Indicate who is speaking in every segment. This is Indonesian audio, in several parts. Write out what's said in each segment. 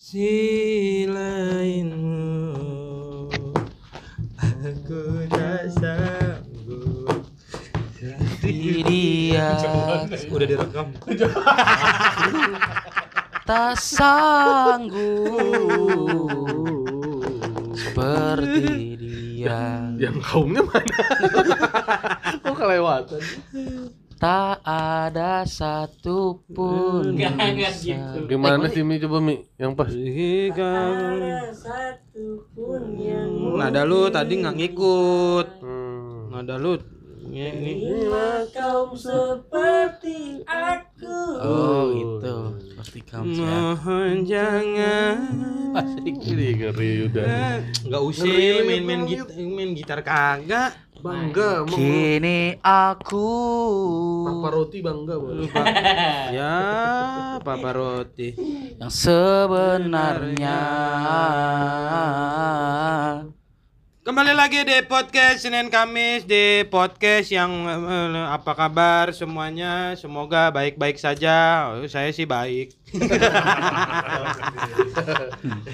Speaker 1: Silainmu Aku tak sanggup.
Speaker 2: Di dia
Speaker 1: Udah direkam.
Speaker 2: tak sanggup. seperti
Speaker 3: Yang kaumnya mana? Kok kelewatan?
Speaker 2: tak ada satupun
Speaker 4: Enggak, enggak
Speaker 2: bisa.
Speaker 4: gitu.
Speaker 3: Gimana sih Mi coba Mi? Yang pas.
Speaker 1: Nada lu tadi nggak ngikut
Speaker 3: Hmm.
Speaker 1: Nada lu ini.
Speaker 4: Kaum seperti aku.
Speaker 2: Oh gitu. Pasti kamu ya.
Speaker 1: Mohon jangan.
Speaker 3: Ini ngeri udah.
Speaker 1: Nggak usah main-main gitar, main gitar kagak.
Speaker 3: Bangga, mau
Speaker 2: kini aku.
Speaker 3: Papa roti bangga boleh.
Speaker 1: Ya Papa Roti.
Speaker 2: Yang sebenarnya
Speaker 1: Kembali lagi di podcast Senin Kamis di podcast yang eh, apa kabar semuanya? Semoga baik-baik saja. Saya sih baik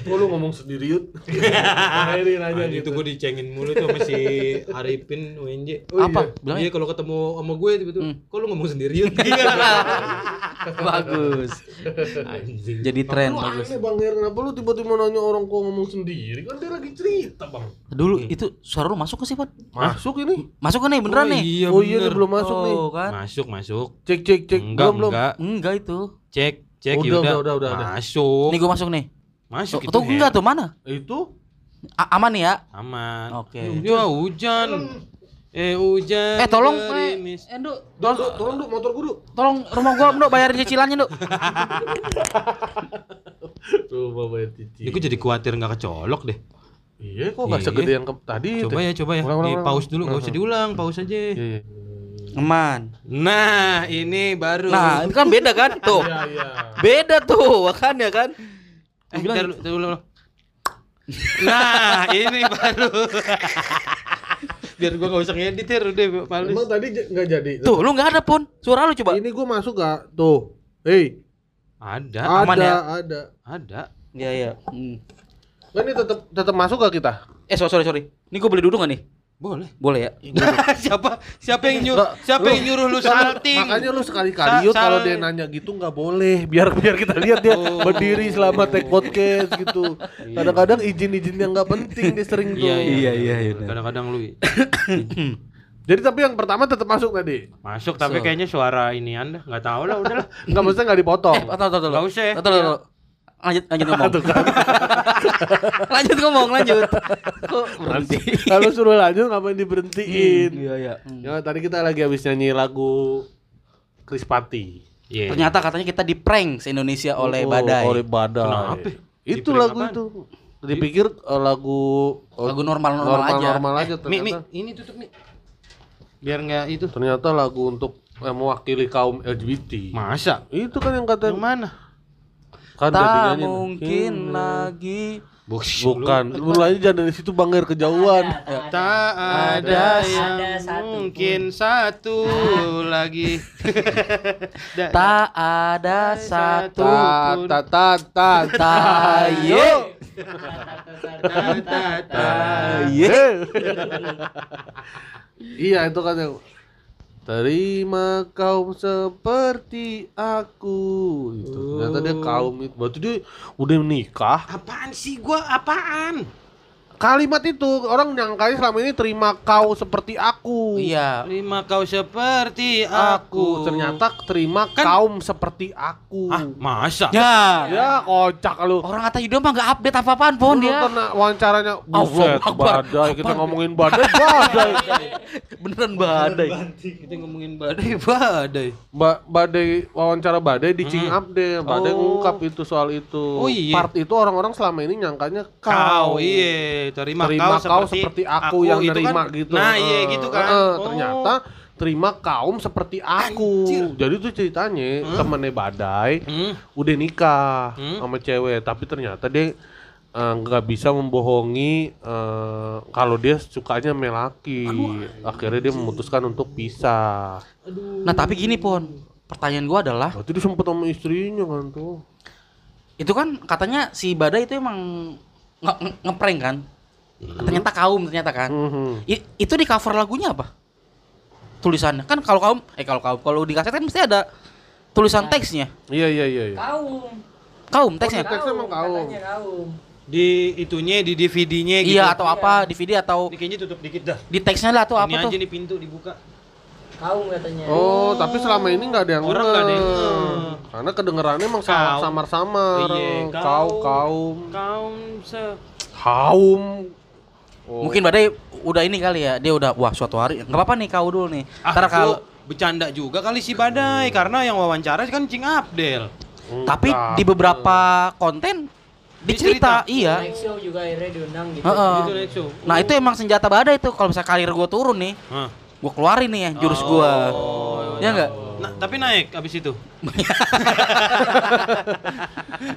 Speaker 3: Kok lu ngomong sendiri yut? Akhirin aja
Speaker 1: Nah, itu
Speaker 3: gitu.
Speaker 1: gue dicengin mulu tuh sama si Arifin UNJ
Speaker 3: Oh,
Speaker 2: apa
Speaker 3: iya.
Speaker 2: bilangnya
Speaker 1: Iya kalau ketemu sama gue tiba-tiba
Speaker 2: Hmm.
Speaker 1: kok lu ngomong sendiri Yud?"
Speaker 2: bagus
Speaker 1: Anjing
Speaker 2: jadi tren
Speaker 3: Lu
Speaker 2: bagus
Speaker 3: aneh bang Her, kenapa lu tiba-tiba nanya orang kok ngomong sendiri? Kan dia lagi cerita bang.
Speaker 2: dulu itu suara lu masuk ke sih Pan?
Speaker 3: Masuk ini?
Speaker 2: masuk kan nih beneran
Speaker 1: Oh,
Speaker 2: nih
Speaker 1: Iya
Speaker 3: oh iya,
Speaker 1: bener.
Speaker 3: belum masuk nih.
Speaker 2: Oh, kan
Speaker 1: Masuk masuk
Speaker 3: Cek cek cek.
Speaker 1: Enggak
Speaker 3: belum belum.
Speaker 1: enggak
Speaker 2: enggak itu
Speaker 1: Cek cek
Speaker 3: Udah, udah, udah, udah, udah.
Speaker 1: Masuk.
Speaker 2: Nih gua masuk nih.
Speaker 1: Masuk
Speaker 2: tuh,
Speaker 1: itu
Speaker 2: tuh enggak tuh? Mana?
Speaker 3: Itu?
Speaker 2: A- aman nih ya?
Speaker 1: Aman.
Speaker 2: Oke.
Speaker 1: Ya hujan. Eh hujan
Speaker 2: eh tolong. eh,
Speaker 1: gerimis.
Speaker 2: eh, Nduk,
Speaker 3: Tolong, Duk, tolong duk motor guru.
Speaker 2: tolong rumah gua Nduk bayarin cicilannya Nduk.
Speaker 3: Tuh bawa cici.
Speaker 1: Ini gue jadi khawatir nggak kecolok deh.
Speaker 3: Iya, kok gak
Speaker 1: Iya.
Speaker 3: segede yang tadi
Speaker 1: Coba ya coba ya.
Speaker 3: Ulang, ulang,
Speaker 1: Di pause dulu nggak usah
Speaker 3: Ulang,
Speaker 1: diulang Pause aja.
Speaker 3: Iya, iya.
Speaker 2: Aman
Speaker 1: Nah ini baru
Speaker 2: nah itu kan beda kan tuh
Speaker 3: Iya, iya.
Speaker 2: beda tuh makanya kan
Speaker 1: Eh,
Speaker 2: bilang-
Speaker 1: ulang. Nah, ini baru. Biar gua gak usah ngedit ya, udah males.
Speaker 3: Emang tadi nggak jadi.
Speaker 2: tuh lu nggak ada pun suara lu coba
Speaker 3: Ini gua masuk gak? Tuh. Hei,
Speaker 1: Ada,
Speaker 3: ada,
Speaker 2: aman ya?
Speaker 3: ada.
Speaker 1: ada.
Speaker 2: iya iya Hmm.
Speaker 3: Kan ini tetap tetap masuk gak kita?
Speaker 2: eh sorry sorry sorry ini gua boleh duduk gak nih
Speaker 1: Boleh.
Speaker 2: boleh ya
Speaker 1: siapa siapa yang nyuruh siapa yang nyuruh lu salting?
Speaker 3: Makanya lu sekali-kali yuk kalau dia nanya gitu nggak boleh. Biar biar kita lihat dia
Speaker 1: Oh.
Speaker 3: berdiri selama take podcast gitu. Kadang-kadang izin-izin yang nggak penting dia sering tuh.
Speaker 1: Iya, iya,
Speaker 2: iya, iya.
Speaker 1: Kadang-kadang lu
Speaker 3: Jadi tapi yang pertama tetap masuk tadi.
Speaker 1: masuk tapi kayaknya suara ini Anda nggak tahu lah udahlah.
Speaker 3: Enggak maksudnya nggak dipotong.
Speaker 2: eh tahu tahu tahu
Speaker 1: Nggak usah.
Speaker 2: Tahu, tahu, tahu. Lanjut lanjut ngomong lanjut ngomong lanjut kok berhenti
Speaker 3: Kalau suruh lanjut ngapain diberhentiin?
Speaker 2: iya iya
Speaker 3: Ya tadi kita lagi habis nyanyi lagu Krispati.
Speaker 1: Iya.
Speaker 2: ternyata katanya kita di prank se Indonesia oleh
Speaker 3: Oh,
Speaker 2: badai
Speaker 3: Oleh badai.
Speaker 1: Kenapa?
Speaker 3: Itu
Speaker 1: Di-prank
Speaker 3: lagu
Speaker 1: apaan?
Speaker 3: itu. Dipikir eh, lagu oh,
Speaker 2: lagu normal normal, aja
Speaker 3: normal aja
Speaker 1: Mi, mi,
Speaker 3: ternyata.
Speaker 1: ini tutup mi. Biar nggak itu.
Speaker 3: Ternyata lagu untuk eh, mewakili kaum LGBT.
Speaker 1: Masa?
Speaker 3: Itu kan yang kata
Speaker 1: Yang mana?
Speaker 3: Kan
Speaker 2: tak mungkin
Speaker 3: Hmm.
Speaker 2: lagi.
Speaker 3: Bukan, mulai jangan dari situ bangir kejauhan.
Speaker 1: Tak ada. yang
Speaker 4: Ada satu
Speaker 1: mungkin satu lagi.
Speaker 2: Tak ada satu
Speaker 3: Ta ta ta ta ta
Speaker 2: tayo
Speaker 1: ta- ta- ta-
Speaker 2: Ye.
Speaker 3: Iya itu kan yang Terima kaum seperti aku gitu. Ternyata dia kaum itu. Berarti dia udah menikah.
Speaker 1: Apaan sih gua apaan?
Speaker 3: Kalimat itu orang nyangkanya selama ini terima kau seperti aku.
Speaker 2: iya
Speaker 1: Terima kau seperti
Speaker 3: Aku
Speaker 1: aku.
Speaker 3: ternyata terima
Speaker 1: Kan-
Speaker 3: kaum seperti aku.
Speaker 1: ah masa?
Speaker 2: ya
Speaker 3: Ya kocak lu.
Speaker 2: orang kata Yudo mah nggak update apa apaan pun
Speaker 3: Lu
Speaker 2: dia
Speaker 3: kena wawancaranya
Speaker 2: Allah
Speaker 3: Buset,
Speaker 2: Akbar.
Speaker 3: badai kita ngomongin badai badai
Speaker 2: beneran badai
Speaker 1: Kita ngomongin badai badai.
Speaker 3: ba badai wawancara badai di Cing Up deh badai
Speaker 1: Oh.
Speaker 3: ngungkap itu soal itu
Speaker 1: Oh, iya.
Speaker 3: part itu orang-orang selama ini nyangkanya
Speaker 1: Kau
Speaker 3: kau
Speaker 1: iya terima,
Speaker 3: terima
Speaker 1: kau,
Speaker 3: kau seperti, aku, yang
Speaker 1: itu
Speaker 3: nerima
Speaker 1: kan-
Speaker 3: gitu
Speaker 1: Nah iya gitu kan.
Speaker 3: eh,
Speaker 1: Oh.
Speaker 3: ternyata terima kaum seperti aku
Speaker 1: Anjir.
Speaker 3: jadi tuh ceritanya temennya badai
Speaker 1: Hmm.
Speaker 3: udah nikah
Speaker 1: Hmm.
Speaker 3: sama cewek tapi ternyata dia eh, nggak bisa membohongi eh, kalau dia sukanya melaki. Akhirnya dia memutuskan untuk pisah.
Speaker 2: Nah, tapi gini, Pon. Pertanyaan gua adalah,
Speaker 3: Berarti dia sempet sama istrinya kan tuh.
Speaker 2: itu kan katanya si Badai itu emang nge- ngeprank kan? Ternyata kaum ternyata kan.
Speaker 3: Mhm.
Speaker 2: I- itu di cover lagunya apa? Tulisannya kan kalau kaum eh kalau kaum kalau di kaset kan mesti ada tulisan teksnya.
Speaker 3: Iya iya iya. iya.
Speaker 4: Kaum.
Speaker 2: Kaum teksnya.
Speaker 3: teksnya emang kaum.
Speaker 1: Di itunya di DVD-nya gitu.
Speaker 2: Iya atau apa DVD atau
Speaker 1: Ini kayaknya tutup dikit dah.
Speaker 2: di teksnya lah atau
Speaker 1: ini
Speaker 2: apa tuh?
Speaker 1: aja nih pintu dibuka.
Speaker 4: Kaum katanya.
Speaker 3: Oh, tapi selama ini nggak ada yang
Speaker 1: Orang nggak ada yang.
Speaker 3: Karena kedengerannya emang samar-samar.
Speaker 1: Iya,
Speaker 3: Kau
Speaker 1: kaum.
Speaker 3: kaum.
Speaker 1: Kaum se
Speaker 3: Kaum. Oh.
Speaker 2: Mungkin Badai udah ini kali ya, dia udah wah suatu hari nggak apa-apa nih kau dulu nih.
Speaker 1: Ah,
Speaker 2: Ntar kalau
Speaker 1: itu bercanda juga kali si Badai karena yang wawancara kan Cing Abdel.
Speaker 2: tapi
Speaker 3: Enggak.
Speaker 2: di beberapa konten dicerita,
Speaker 1: Dicerita.
Speaker 2: iya.
Speaker 4: Show juga akhirnya diundang gitu.
Speaker 2: Heeh.
Speaker 1: Itu next show.
Speaker 2: Nah itu emang senjata Badai tuh kalau misalnya karir gue turun nih,
Speaker 1: Hah.
Speaker 2: gue keluarin nih ya jurus gue.
Speaker 1: Oh,
Speaker 2: ya enggak?
Speaker 1: Nah, tapi naik abis itu.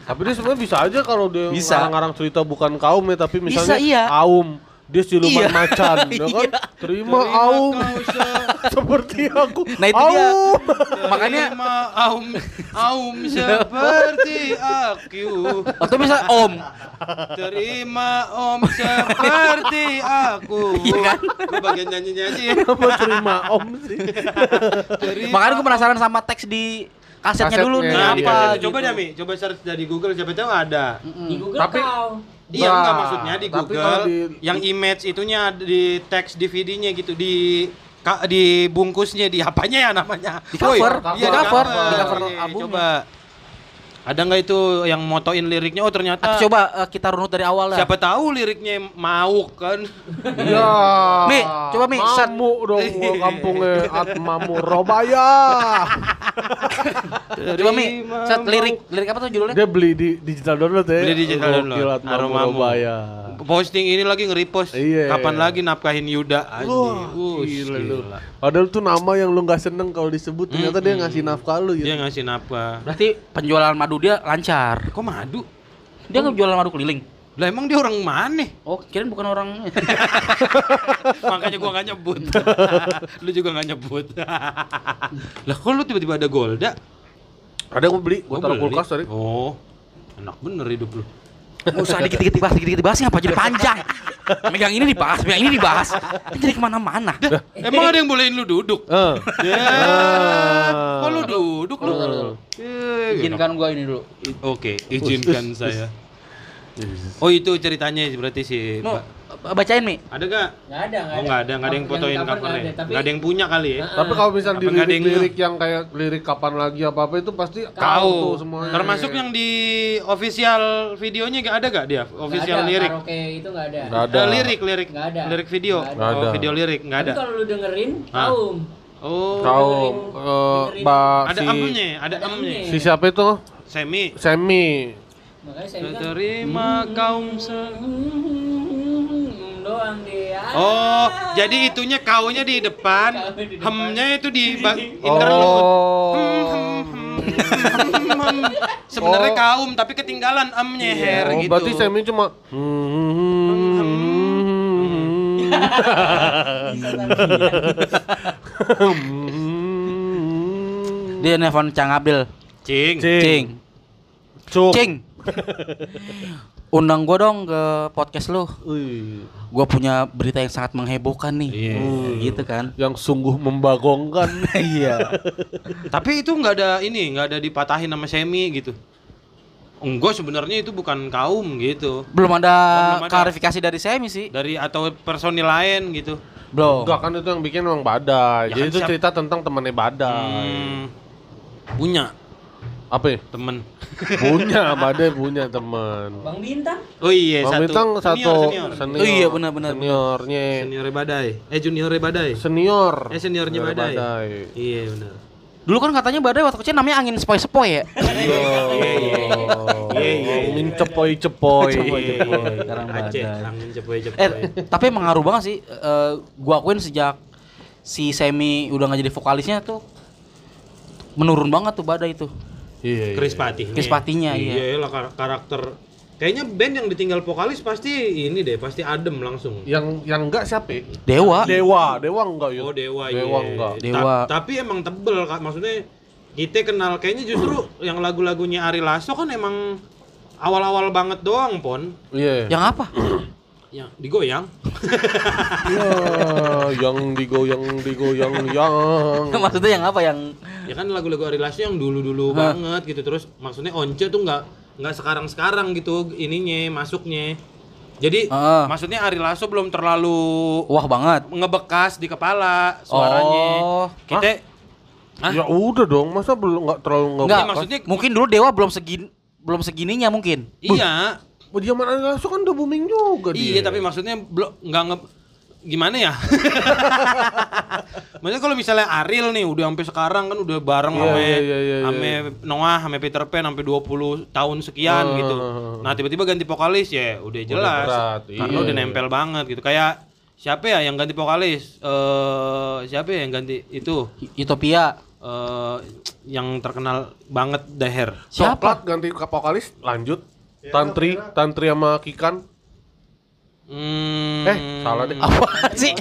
Speaker 3: Tapi dia sebenarnya bisa aja kalau dia
Speaker 2: Bisa.
Speaker 3: ngarang-ngarang cerita bukan kaum ya, tapi misalnya
Speaker 2: Bisa, iya.
Speaker 3: aum. Dia siluman
Speaker 2: Iya.
Speaker 3: macan, ya kan?
Speaker 2: Iya.
Speaker 3: Terima aum seperti aku.
Speaker 2: Nah, itu dia.
Speaker 3: Aum.
Speaker 2: Makanya
Speaker 1: Terima aum aum seperti aku.
Speaker 2: atau bisa Om,
Speaker 1: Terima om seperti aku.
Speaker 2: Iya kan?
Speaker 1: Bagian nyanyi-nyanyi.
Speaker 3: Apa terima om sih?
Speaker 1: Terima
Speaker 2: makanya gue penasaran sama teks di kasetnya,
Speaker 3: Kasetnya,
Speaker 2: dulu nih
Speaker 1: Nah, di
Speaker 2: apa.
Speaker 1: kasetnya.
Speaker 2: gitu.
Speaker 1: coba deh Mi, coba search dari Google siapa tahu ada.
Speaker 4: Di Google
Speaker 3: Tapi-
Speaker 4: kau.
Speaker 1: Iya enggak maksudnya di
Speaker 3: tapi
Speaker 1: Google
Speaker 3: di-
Speaker 1: yang image itunya di teks DVD-nya gitu di ka- di bungkusnya di apanya ya namanya?
Speaker 2: Di cover,
Speaker 1: Woi,
Speaker 2: di
Speaker 1: iya,
Speaker 2: cover, di
Speaker 1: Iya,
Speaker 2: cover
Speaker 1: iya,
Speaker 2: albumnya.
Speaker 1: Coba. Ada nggak itu yang motoin liriknya? Oh ternyata
Speaker 2: Atau coba eh, kita runut dari awal lah.
Speaker 1: siapa tahu liriknya mau kan?
Speaker 3: Iya.
Speaker 2: Mi, coba, Mi.
Speaker 3: Mamu dong kampungnya Atmamu Robaya.
Speaker 2: Coba Mi, set lirik lirik apa tuh judulnya?
Speaker 3: Dia beli di digital download ya.
Speaker 1: Beli digital download. Aromamu.
Speaker 3: Robaya.
Speaker 1: Posting ini lagi nge-repost.
Speaker 3: Iya.
Speaker 1: Kapan lagi nafkahin Yuda?
Speaker 3: Wah,
Speaker 1: Anjing. Wush,
Speaker 3: gila lu.
Speaker 1: gila.
Speaker 3: Padahal tuh nama yang lu nggak seneng kalau disebut ternyata dia ngasih nafkah lu
Speaker 1: Dia
Speaker 3: ya.
Speaker 1: ngasih nafkah.
Speaker 2: Berarti penjualan madu dia lancar.
Speaker 1: Kok madu?
Speaker 2: Dia ngejualan madu keliling.
Speaker 1: Lah emang dia orang mana?
Speaker 2: Oh, kirain bukan orang.
Speaker 1: Makanya gua gak nyebut. lu juga gak nyebut. lah kok lu tiba-tiba ada Golda?
Speaker 3: Ada gua beli,
Speaker 1: Oh,
Speaker 3: gua taruh
Speaker 1: beli.
Speaker 3: kulkas tadi.
Speaker 1: Oh. Enak bener hidup lu.
Speaker 2: Nggak usah dikit-dikit dibahas, dikit-dikit dibahas ngapa jadi panjang. Megang ini dibahas, megang ini dibahas. Jadi ke mana-mana.
Speaker 1: Emang ada yang bolehin lu duduk?
Speaker 3: Eh.
Speaker 1: Ya.
Speaker 3: Ah.
Speaker 1: Kok lu duduk lu? Eh,
Speaker 2: Izinkan gua ini dulu.
Speaker 1: Oke, izinkan saya. Oh itu ceritanya berarti Ba-
Speaker 2: bacain Mi.
Speaker 1: Ada gak?
Speaker 4: Nggak ada, nggak
Speaker 1: Oh nggak ada, nggak ada yang fotoin
Speaker 4: cover nggak
Speaker 1: covernya.
Speaker 4: ada, tapi
Speaker 1: Nggak ada yang punya kali ya.
Speaker 3: Tapi kalau misal
Speaker 1: Apa
Speaker 3: di
Speaker 1: nggak ada yang
Speaker 3: lirik-lirik yang kayak lirik kapan lagi apa-apa itu pasti kau
Speaker 1: Kau
Speaker 3: tuh semuanya.
Speaker 1: termasuk yang di official videonya gak ada gak dia? Official
Speaker 4: ada,
Speaker 1: lirik.
Speaker 4: Karaoke itu nggak ada.
Speaker 3: Nggak ada.
Speaker 1: Eh, lirik lirik
Speaker 4: Nggak ada.
Speaker 1: lirik video.
Speaker 4: Nggak
Speaker 3: ada.
Speaker 1: Oh,
Speaker 3: ada.
Speaker 1: video lirik nggak
Speaker 4: Tapi
Speaker 1: ada.
Speaker 4: kalau lu dengerin, kaum.
Speaker 1: Oh.
Speaker 3: Kau
Speaker 4: dengerin-
Speaker 3: eh,
Speaker 1: Ada
Speaker 3: si
Speaker 1: emnya, ada
Speaker 4: Ada
Speaker 1: emnya.
Speaker 3: si siapa itu?
Speaker 1: Semi.
Speaker 3: Semi.
Speaker 4: Makanya saya bilang
Speaker 1: Terima kaum se
Speaker 4: "Hmm, doang dia.
Speaker 1: Oh, jadi itunya kaunya di depan,
Speaker 4: di depan.
Speaker 1: hemnya itu di interlude. Hmm, hmm, hmm, hmm, hmm. Sebenarnya
Speaker 3: Oh.
Speaker 1: kaum tapi ketinggalan emnya her
Speaker 3: Oh,
Speaker 1: gitu.
Speaker 3: berarti Semi cuma
Speaker 2: Dia nelfon Cang Abil.
Speaker 1: Cing.
Speaker 3: Cing.
Speaker 2: Cing. Cing. Undang gua dong ke podcast lu. Gua punya berita yang sangat menghebohkan nih.
Speaker 1: Iya.
Speaker 2: Hmm, Gitu kan.
Speaker 3: yang sungguh membagongkan.
Speaker 2: Iya.
Speaker 1: Tapi itu nggak ada ini, nggak ada dipatahin sama Semi gitu. Enggak sebenarnya itu bukan kaum gitu.
Speaker 2: Belum ada
Speaker 1: Oh, belum ada.
Speaker 2: klarifikasi dari Semi sih.
Speaker 1: Dari atau personil lain gitu.
Speaker 2: Belum.
Speaker 3: Enggak kan itu yang bikin emang badai.
Speaker 1: Ya
Speaker 3: Jadi
Speaker 1: kan
Speaker 3: itu
Speaker 1: siap-
Speaker 3: cerita tentang temannya badai.
Speaker 1: Hmm, punya
Speaker 3: Apa ya?
Speaker 1: temen.
Speaker 3: Punya, badai punya teman.
Speaker 4: Bang Bintang.
Speaker 1: Oh iya
Speaker 3: Bang
Speaker 1: satu.
Speaker 3: Bintang satu
Speaker 1: Senior, senior.
Speaker 3: senior.
Speaker 2: Oh iya, benar, benar.
Speaker 3: Seniornya
Speaker 1: Senior Badai. Eh junior Badai.
Speaker 3: senior.
Speaker 1: Eh, seniornya
Speaker 3: Senior
Speaker 1: Badai. Iya benar.
Speaker 2: Dulu kan katanya badai waktu kecil namanya angin sepoi-sepoi ya.
Speaker 3: Iya,
Speaker 1: Iya, iya. Iya, iya.
Speaker 3: Angin cepoy-cepoy.
Speaker 2: Cepoy-cepoy. Sekarang
Speaker 1: Aceh,
Speaker 2: badai.
Speaker 1: angin cepoy-cepoy.
Speaker 2: Eh, tapi emang ngaruh banget sih. Eh, gua akuin sejak si Semi udah nggak jadi vokalisnya tuh menurun banget tuh badai itu.
Speaker 3: Iya. iya.
Speaker 1: Chris Patinya.
Speaker 2: Chris Patinya, iya.
Speaker 1: Iya lah kar- karakter Kayaknya band yang ditinggal vokalis pasti ini deh, pasti adem langsung.
Speaker 3: Yang yang enggak siapa? ya?
Speaker 2: Dewa.
Speaker 3: Dewa, Dewa enggak ya?
Speaker 1: Oh Dewa,
Speaker 3: Dewa
Speaker 1: iya.
Speaker 3: enggak.
Speaker 1: Ta-
Speaker 2: Dewa.
Speaker 1: tapi emang tebel kak, maksudnya kita kenal kayaknya justru yang lagu-lagunya Ari Lasso kan emang awal-awal banget doang pon,
Speaker 3: Iya.
Speaker 2: Yang apa?
Speaker 1: yang digoyang.
Speaker 3: Iya, yang digoyang digoyang yang.
Speaker 2: Maksudnya yang apa yang
Speaker 1: Ya kan lagu-lagu Ari Lasso yang dulu-dulu
Speaker 2: Hah.
Speaker 1: banget gitu terus maksudnya Once tuh nggak nggak sekarang-sekarang gitu ininya masuknya. Jadi
Speaker 2: Heeh.
Speaker 1: maksudnya Ari Lasso belum terlalu
Speaker 2: wah banget.
Speaker 1: ngebekas di kepala suaranya.
Speaker 2: Oh.
Speaker 1: Kita Hah?
Speaker 3: Ya udah dong, masa belum nggak terlalu nggak
Speaker 2: Enggak,
Speaker 1: maksudnya-
Speaker 2: mungkin dulu Dewa belum segin belum segininya mungkin.
Speaker 1: iya,
Speaker 3: zaman Ari Lasso kan udah booming juga dia.
Speaker 1: Iya, tapi maksudnya belum nggak nge gimana ya? Maksudnya kalau misalnya Ariel nih udah sampai sekarang kan udah bareng
Speaker 3: Iya,
Speaker 1: sama
Speaker 3: iya, iya, iya,
Speaker 1: sama Noah, sama Peter Pan sampai 20 tahun sekian
Speaker 3: Ah,
Speaker 1: gitu.
Speaker 3: ah, ah.
Speaker 1: Nah, tiba-tiba ganti vokalis ya udah jelas.
Speaker 3: berat,
Speaker 1: karena
Speaker 3: iya,
Speaker 1: udah
Speaker 3: iya.
Speaker 1: nempel banget gitu. Kayak siapa ya yang ganti vokalis? Eh siapa ya yang ganti itu?
Speaker 2: Utopia.
Speaker 1: Eh yang terkenal banget Daher.
Speaker 2: Siapa?
Speaker 3: Coklat ganti ke vokalis, lanjut. Tantri, Tantri sama Kikan.
Speaker 1: Hmm,
Speaker 3: Eh, salah deh.
Speaker 2: Apa sih?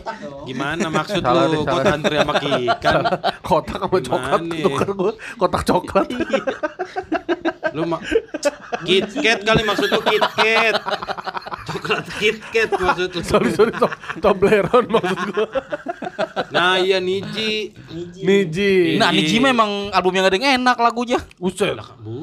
Speaker 1: Gimana maksud
Speaker 3: Salah
Speaker 1: lu?
Speaker 3: Salah.
Speaker 1: tantri sama Kikan?
Speaker 3: Kotak sama coklat, tukar gue. Kotak coklat.
Speaker 1: Lu mak KitKat kali maksud lu KitKat. Coklat KitKat maksud lu.
Speaker 3: sorry, sorry, to Toblerone maksud gue.
Speaker 1: Nah, iya Niji.
Speaker 3: Niji.
Speaker 2: Nah, Niji memang album yang yang enak lagunya.
Speaker 3: Buset.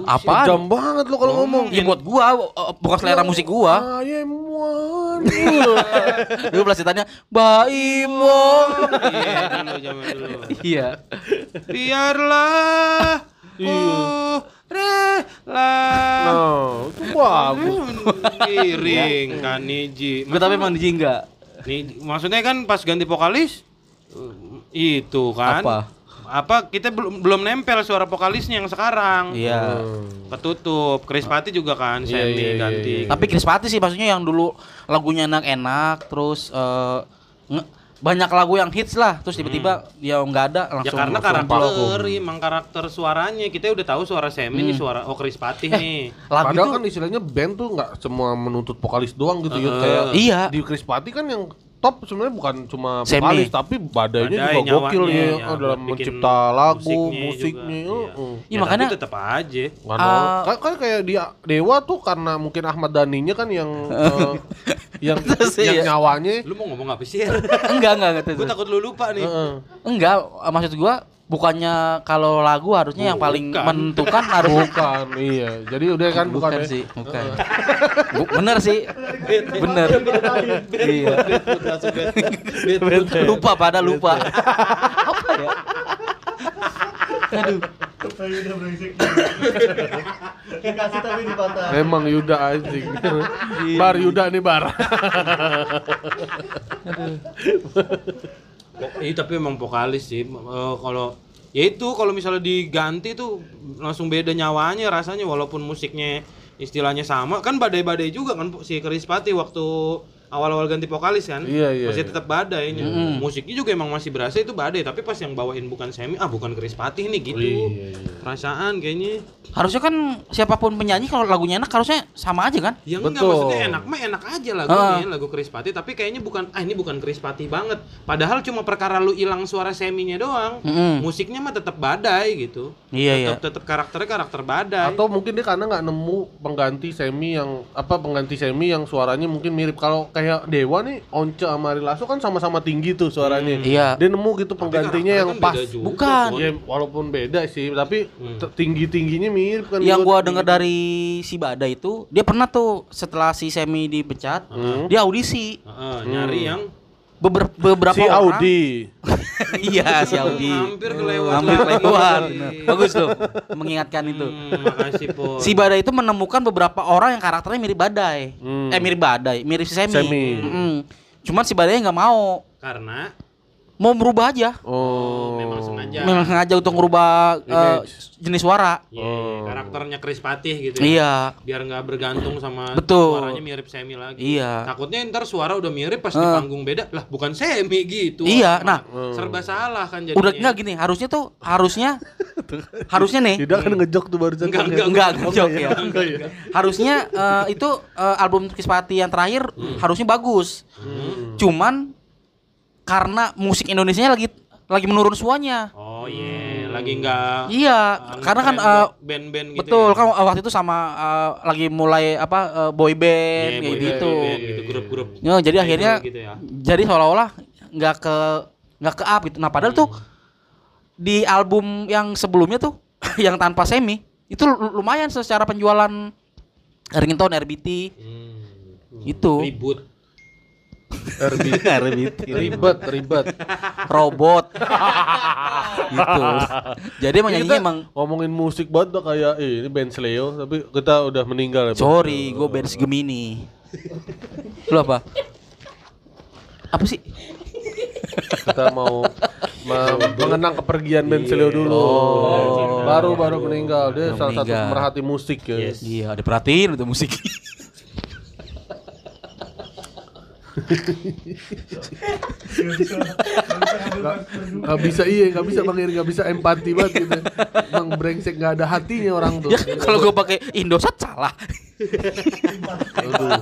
Speaker 2: Apa?
Speaker 3: Jam banget lo kalau ngomong.
Speaker 2: Ya buat gua, eh, bukan selera musik gua.
Speaker 3: I am one.
Speaker 2: Dulu pelacitannya Baimong.
Speaker 1: Iya, dulu zaman dulu.
Speaker 2: Iya.
Speaker 1: Biarlah ku rela
Speaker 3: itu bagus.
Speaker 1: Giring kan Niji.
Speaker 2: Gua tapi emang Niji enggak.
Speaker 1: Nih, maksudnya kan pas ganti vokalis uh, itu kan.
Speaker 2: Apa?
Speaker 1: Apa kita belum belum nempel suara vokalisnya yang sekarang.
Speaker 2: Iya.
Speaker 1: Ketutup. Chris Pati juga kan
Speaker 3: Iya,
Speaker 1: semi
Speaker 3: iya, iya,
Speaker 1: ganti.
Speaker 3: iya.
Speaker 2: Tapi Chris Pati sih maksudnya yang dulu lagunya enak-enak terus eh, nge- banyak lagu yang hits lah terus tiba-tiba dia nggak ada
Speaker 1: Ya
Speaker 2: langsung
Speaker 1: karena
Speaker 2: langsung
Speaker 1: karakter, emang karakter suaranya kita udah tahu suara Semi nih suara oh Chris Patih nih.
Speaker 2: lagu
Speaker 3: Padahal
Speaker 2: itu
Speaker 3: kan istilahnya band tuh nggak semua menuntut vokalis doang gitu ya.
Speaker 1: Heeh.
Speaker 3: Kayak
Speaker 2: Iya.
Speaker 3: di Chris Pati kan yang top sebenarnya bukan cuma
Speaker 2: Semi.
Speaker 3: vokalis tapi badainya
Speaker 1: Badai,
Speaker 3: juga gokil
Speaker 1: nyawanya,
Speaker 3: ya,
Speaker 1: ya,
Speaker 3: dalam mencipta lagu,
Speaker 1: musiknya
Speaker 3: musiknya.
Speaker 1: juga, iya.
Speaker 3: heeh.
Speaker 2: Iya, makanya-
Speaker 1: tapi tetap aja.
Speaker 3: Nggak nolak. kan, kan kayak dia Dewa tuh karena mungkin Ahmad Dhaninya kan yang eh, yang
Speaker 2: sih,
Speaker 3: yang
Speaker 2: ya.
Speaker 3: nyawanya
Speaker 1: Lu mau ngomong apa sih?
Speaker 2: enggak enggak enggak
Speaker 1: Gue takut lu lupa nih.
Speaker 3: heeh.
Speaker 2: enggak maksud gua bukannya kalau lagu harusnya yang paling
Speaker 1: Bukan.
Speaker 2: menentukan harus
Speaker 3: bukan iya. Jadi udah kan bukan,
Speaker 2: bukan
Speaker 3: ya?
Speaker 2: sih bukan. Bu- bener sih. Bener. Iya. Lupa pada lupa. Apa ya? Aduh.
Speaker 5: Dikasih tapi dipatah.
Speaker 3: Emang Yuda anjing. bar Yuda nih bar.
Speaker 1: Iya tapi emang vokalis sih. Eh, kalau ya itu kalau misalnya diganti tuh langsung beda nyawanya rasanya walaupun musiknya istilahnya sama. Kan badai-badai juga kan si Chris Pati waktu awal-awal ganti vokalis kan
Speaker 3: Iya, iya,
Speaker 1: masih
Speaker 3: iya.
Speaker 1: tetap badai musiknya juga emang masih berasa itu badai tapi pas yang bawain bukan Semi ah bukan Chris Pati nih gitu
Speaker 3: Iya, iya.
Speaker 1: perasaan kayaknya
Speaker 2: harusnya kan siapa pun penyanyi kalau lagunya enak harusnya sama aja kan
Speaker 1: Ya enggak
Speaker 3: Betul.
Speaker 1: maksudnya enak mah enak aja lagunya, lagu Chris Pati tapi kayaknya bukan ah ini bukan Chris Pati banget. Padahal cuma perkara lu hilang suara seminya doang.
Speaker 2: Mm-mm.
Speaker 1: Musiknya mah tetap badai gitu.
Speaker 2: Iya, iya.
Speaker 1: tetap tetap karakternya karakter badai.
Speaker 3: Atau mungkin dia karena nggak nemu pengganti semi yang apa pengganti semi yang suaranya mungkin mirip kalau kayak Dewa nih Once sama Ari Lasso kan sama-sama tinggi tuh suaranya.
Speaker 2: Iya.
Speaker 3: Dia nemu gitu penggantinya yang
Speaker 1: kan
Speaker 3: pas.
Speaker 1: juga,
Speaker 2: Bukan.
Speaker 3: Ya walaupun beda sih, tapi
Speaker 1: Hmm.
Speaker 3: tinggi tingginya mirip kan.
Speaker 2: yang gua dengar dari si Bada itu dia pernah tuh setelah si Semi dipecat
Speaker 3: Hmm.
Speaker 2: dia audisi
Speaker 1: Heeh, nyari yang
Speaker 2: Beber- beberapa
Speaker 3: si
Speaker 2: orang
Speaker 3: Audi.
Speaker 2: iya si Audi
Speaker 1: hampir kelewat
Speaker 2: hampir kelewat bagus tuh mengingatkan itu
Speaker 1: Hmm, makasih po.
Speaker 2: si Badai itu menemukan beberapa orang yang karakternya mirip Badai
Speaker 3: Hmm.
Speaker 2: eh mirip Badai mirip si Semi,
Speaker 3: Semi.
Speaker 2: Mm-mm. cuman si Badai nggak mau
Speaker 1: Karena
Speaker 2: mau merubah aja
Speaker 3: Oh.
Speaker 1: memang sengaja.
Speaker 2: memang sengaja untuk merubah
Speaker 3: Image.
Speaker 2: jenis suara
Speaker 1: Iya,
Speaker 3: Oh.
Speaker 1: karakternya Chris Patih gitu ya.
Speaker 2: iya
Speaker 1: Biar nggak bergantung sama
Speaker 2: Betul.
Speaker 1: suaranya mirip Semi lagi.
Speaker 2: Iya.
Speaker 1: Takutnya ntar suara udah mirip pas di
Speaker 2: Eh.
Speaker 1: panggung beda. Lah, bukan Semi gitu.
Speaker 2: Iya, nah.
Speaker 1: serba salah kan jadinya.
Speaker 2: udah nggak gini harusnya tuh harusnya harusnya nih
Speaker 3: Tidak kan ngejok tuh barusan.
Speaker 1: Enggak,
Speaker 2: enggak enggak jok
Speaker 3: enggak
Speaker 2: ya.
Speaker 3: Enggak ya.
Speaker 2: Harusnya eh, itu eh, album Krispati yang terakhir harusnya bagus. Cuman karena musik Indonesia lagi lagi menurun suanya.
Speaker 1: Oh iya, lagi nggak
Speaker 2: Iya,
Speaker 1: nggak
Speaker 2: karena kan
Speaker 1: buat band-band gitu.
Speaker 2: betul
Speaker 1: ya.
Speaker 2: kan waktu itu sama eh, lagi mulai apa eh, boy band
Speaker 1: Iya,
Speaker 2: kayak
Speaker 1: boy
Speaker 2: gitu.
Speaker 1: band gitu, grup-grup.
Speaker 2: Ya, jadi akhirnya
Speaker 1: gitu ya.
Speaker 2: jadi seolah-olah nggak ke nggak ke up gitu. Nah, padahal tuh di album yang sebelumnya tuh yang tanpa semi itu lu- lumayan secara penjualan ringtone RBT
Speaker 1: Hmm.
Speaker 2: itu
Speaker 1: Ribut.
Speaker 3: RBT Ribet, ribet.
Speaker 2: robot gitu. Jadi emang nyanyinya emang
Speaker 3: ngomongin musik banget udah kayak eh, ini band Sleo tapi kita udah meninggal ya.
Speaker 2: Sorry, gue band Gemini. Lu apa? Apa sih?
Speaker 3: Kita mau me- mengenang kepergian band Sleo dulu.
Speaker 2: Oh.
Speaker 3: Baru baru meninggal. Dia salah satu pemerhati musik ya.
Speaker 1: Yes.
Speaker 2: Iya, diperhatiin untuk musik.
Speaker 3: Gak bisa iya, gak bisa Bang gak bisa empati banget gitu. Bang brengsek gak ada hatinya orang tuh.
Speaker 2: ya kalau gue pakai Indosat salah.
Speaker 3: Aduh.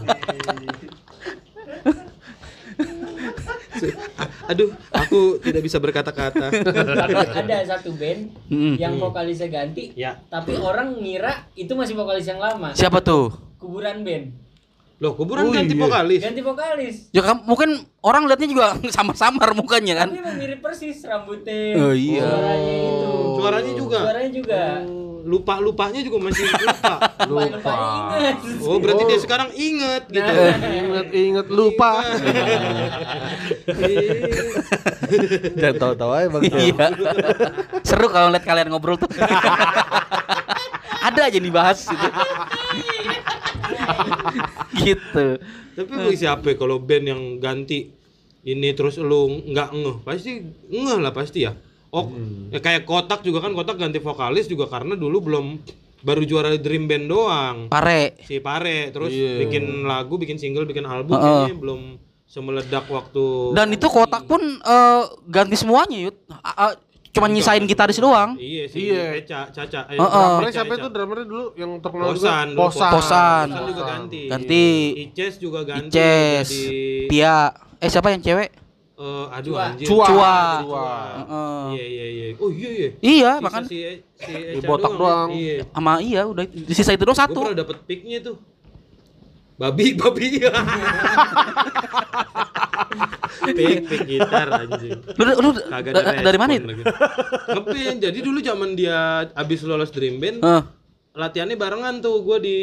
Speaker 1: Aduh, aku tidak bisa berkata-kata.
Speaker 4: Ada satu band yang vokalisnya ganti,
Speaker 1: Ya.
Speaker 4: tapi orang ngira itu masih vokalis yang lama.
Speaker 2: Siapa tuh?
Speaker 4: Kuburan band.
Speaker 1: Loh, kuburan
Speaker 3: Oh,
Speaker 1: ganti
Speaker 3: iya.
Speaker 1: vokalis.
Speaker 4: Ganti vokalis.
Speaker 2: Ya kan mungkin orang liatnya juga sama-samar mukanya kan.
Speaker 4: Tapi emang mirip persis rambutnya.
Speaker 2: Oh, iya.
Speaker 4: Suaranya itu.
Speaker 1: Suaranya juga.
Speaker 4: Suaranya juga.
Speaker 1: Lupa-lupanya juga masih lupa.
Speaker 4: Lupa. ingat.
Speaker 1: Oh, berarti dia sekarang inget gitu.
Speaker 4: Nah.
Speaker 3: Ingat ingat lupa. Jangan tahu-tahu aja Bang.
Speaker 2: Iya. Seru kalau lihat kalian ngobrol tuh. Ada aja dibahas gitu. gitu.
Speaker 1: Tapi bagi siapa kalau band yang ganti ini terus lu nggak ngeh, pasti ngeh lah pasti ya. Oh, ya kayak Kotak juga kan Kotak ganti vokalis juga karena dulu belum baru juara Dream Band doang.
Speaker 2: Pare.
Speaker 1: Si Pare terus
Speaker 3: Iya.
Speaker 1: bikin lagu, bikin single, bikin album
Speaker 2: Heeh.
Speaker 1: kayaknya belum semeledak waktu
Speaker 2: Dan itu kotak pun eh, ganti semuanya, Yud. A- a- Cuma nyisain gitaris doang.
Speaker 1: Iya sih,
Speaker 3: Iya.
Speaker 1: Caca. Eh,
Speaker 2: Heeh.
Speaker 3: Drummernya
Speaker 1: Eca,
Speaker 3: siapa
Speaker 1: Eca.
Speaker 3: itu drummernya dulu yang terkenal
Speaker 1: Posan,
Speaker 3: juga? Posan.
Speaker 2: Posan.
Speaker 1: Posan juga ganti.
Speaker 2: Ganti.
Speaker 1: Ices juga ganti.
Speaker 2: Ices,
Speaker 1: Jadi,
Speaker 2: Pia. Eh siapa yang cewek?
Speaker 1: eh, aduh
Speaker 4: Cua.
Speaker 1: anjir.
Speaker 3: Cua.
Speaker 2: Cua.
Speaker 3: Cua.
Speaker 2: Heeh.
Speaker 1: Iya iya iya. Oh iya iya.
Speaker 2: Iya,
Speaker 1: Sisa
Speaker 2: makan
Speaker 1: si, si
Speaker 3: Di
Speaker 1: Eca
Speaker 3: botak doang.
Speaker 1: Iya.
Speaker 2: sama iya udah sisa itu doang
Speaker 1: Gue
Speaker 2: satu.
Speaker 1: pernah dapet picknya tuh. Babi, babi. pick, pick gitar anjing.
Speaker 2: Lu, lu
Speaker 1: Kagak
Speaker 2: da-
Speaker 1: ada
Speaker 2: dari mana itu?
Speaker 1: Ngeband. Jadi dulu zaman dia abis lolos Dream Band,
Speaker 2: Heeh.
Speaker 1: latihannya barengan tuh gue di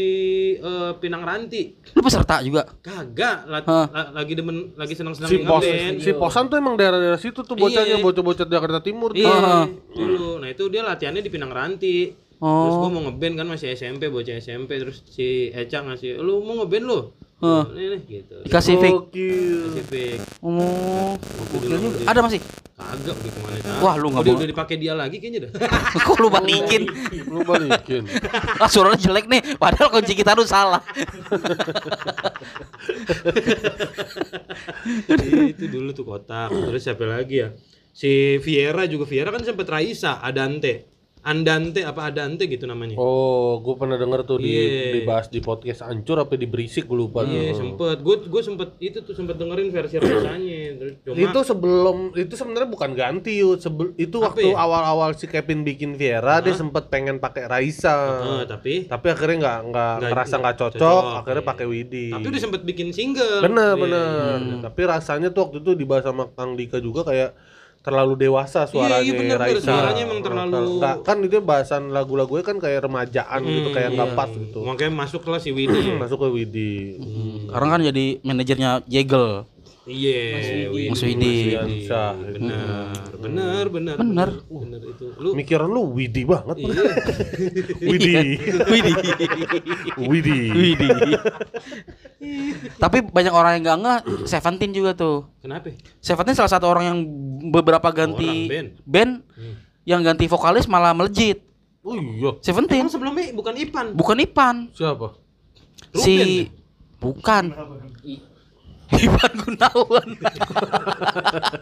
Speaker 1: eh, Pinang Ranti.
Speaker 2: Lu peserta juga.
Speaker 1: Kagak, la- lagi demen lagi senang-senang
Speaker 3: Si Pos,
Speaker 1: ngeband.
Speaker 3: si Posan tuh emang daerah-daerah situ tuh bocahnya,
Speaker 1: Iya.
Speaker 3: bocah-bocah Jakarta Timur tuh.
Speaker 1: Iya,
Speaker 2: Heeh.
Speaker 1: dulu. Nah itu dia latihannya di Pinang Ranti.
Speaker 2: Oh.
Speaker 1: Terus gua mau ngeband kan masih SMP, bocah SMP. Terus si Eca ngasih, lu mau ngeband lu?
Speaker 2: Heeh.
Speaker 1: Ini nih, gitu.
Speaker 2: Dikasih fake.
Speaker 3: Gokil.
Speaker 1: Kasih pick.
Speaker 2: Oh. Ada masih?
Speaker 1: Kagak udah ke mana tahu.
Speaker 2: Wah, lu nggak
Speaker 1: udah,
Speaker 2: bohong.
Speaker 1: udah dipakai dia lagi kayaknya dah.
Speaker 2: Kok lu balikin?
Speaker 3: Lu balikin.
Speaker 2: Ah, suaranya jelek nih, padahal kunci gitar lu salah.
Speaker 1: itu dulu tuh kotak. Terus siapa lagi ya? Si Viera juga Viera kan sempet Raisa, Adante. Andante apa Adante gitu namanya.
Speaker 3: Oh, gue pernah denger tuh di
Speaker 1: Iya.
Speaker 3: dibahas di podcast Ancur apa di Berisik gue lupa.
Speaker 1: Iya,
Speaker 3: tuh.
Speaker 1: sempet. Gue gue sempet itu tuh sempet dengerin versi Raisanya. Terus cuma
Speaker 3: Itu sebelum itu sebenarnya bukan ganti Yud. Sebel, itu waktu
Speaker 1: ya?
Speaker 3: awal-awal si Kevin bikin Viera dia sempet pengen pakai Raisa.
Speaker 1: Eh, tapi
Speaker 3: Tapi akhirnya nggak nggak ngerasa nggak cocok,
Speaker 1: cocok,
Speaker 3: akhirnya
Speaker 1: iya.
Speaker 3: pakai Widi.
Speaker 1: tapi udah sempet bikin single.
Speaker 3: Bener
Speaker 1: Iya.
Speaker 3: bener. Tapi rasanya tuh waktu itu dibahas sama Kang Dika juga kayak terlalu dewasa suaranya
Speaker 1: iya, bener, bener.
Speaker 3: Raisa.
Speaker 1: Suaranya emang terlalu-
Speaker 3: Nggak, kan itu bahasan lagu-lagunya kan kayak remajaan gitu kayak nggak
Speaker 1: Iya.
Speaker 3: pas gitu.
Speaker 1: Makanya masuklah si Widi.
Speaker 3: Masuk ke Widi.
Speaker 2: Sekarang kan jadi manajernya Jegel.
Speaker 1: Iya, Widi.
Speaker 2: Mas Widi.
Speaker 3: Bisa.
Speaker 1: Bener, bener, bener.
Speaker 2: Bener.
Speaker 1: Bener itu. Lu
Speaker 3: Mikiran lu Widi banget.
Speaker 1: iya.
Speaker 3: Widi.
Speaker 2: Widi.
Speaker 3: Widi.
Speaker 2: Widi. Tapi banyak orang yang nggak ngeh, Seventeen juga tuh.
Speaker 1: Kenapa?
Speaker 2: Seventeen salah satu orang yang beberapa ganti
Speaker 1: Orang,
Speaker 2: band, yang ganti vokalis malah melejit.
Speaker 3: Oh iya.
Speaker 2: Seventeen
Speaker 1: Emang sebelumnya bukan Ipan.
Speaker 2: bukan Ipan,
Speaker 3: Siapa?
Speaker 1: Ruben,
Speaker 2: si
Speaker 1: ya?
Speaker 2: bukan
Speaker 4: I-
Speaker 2: Ipan Gunawan.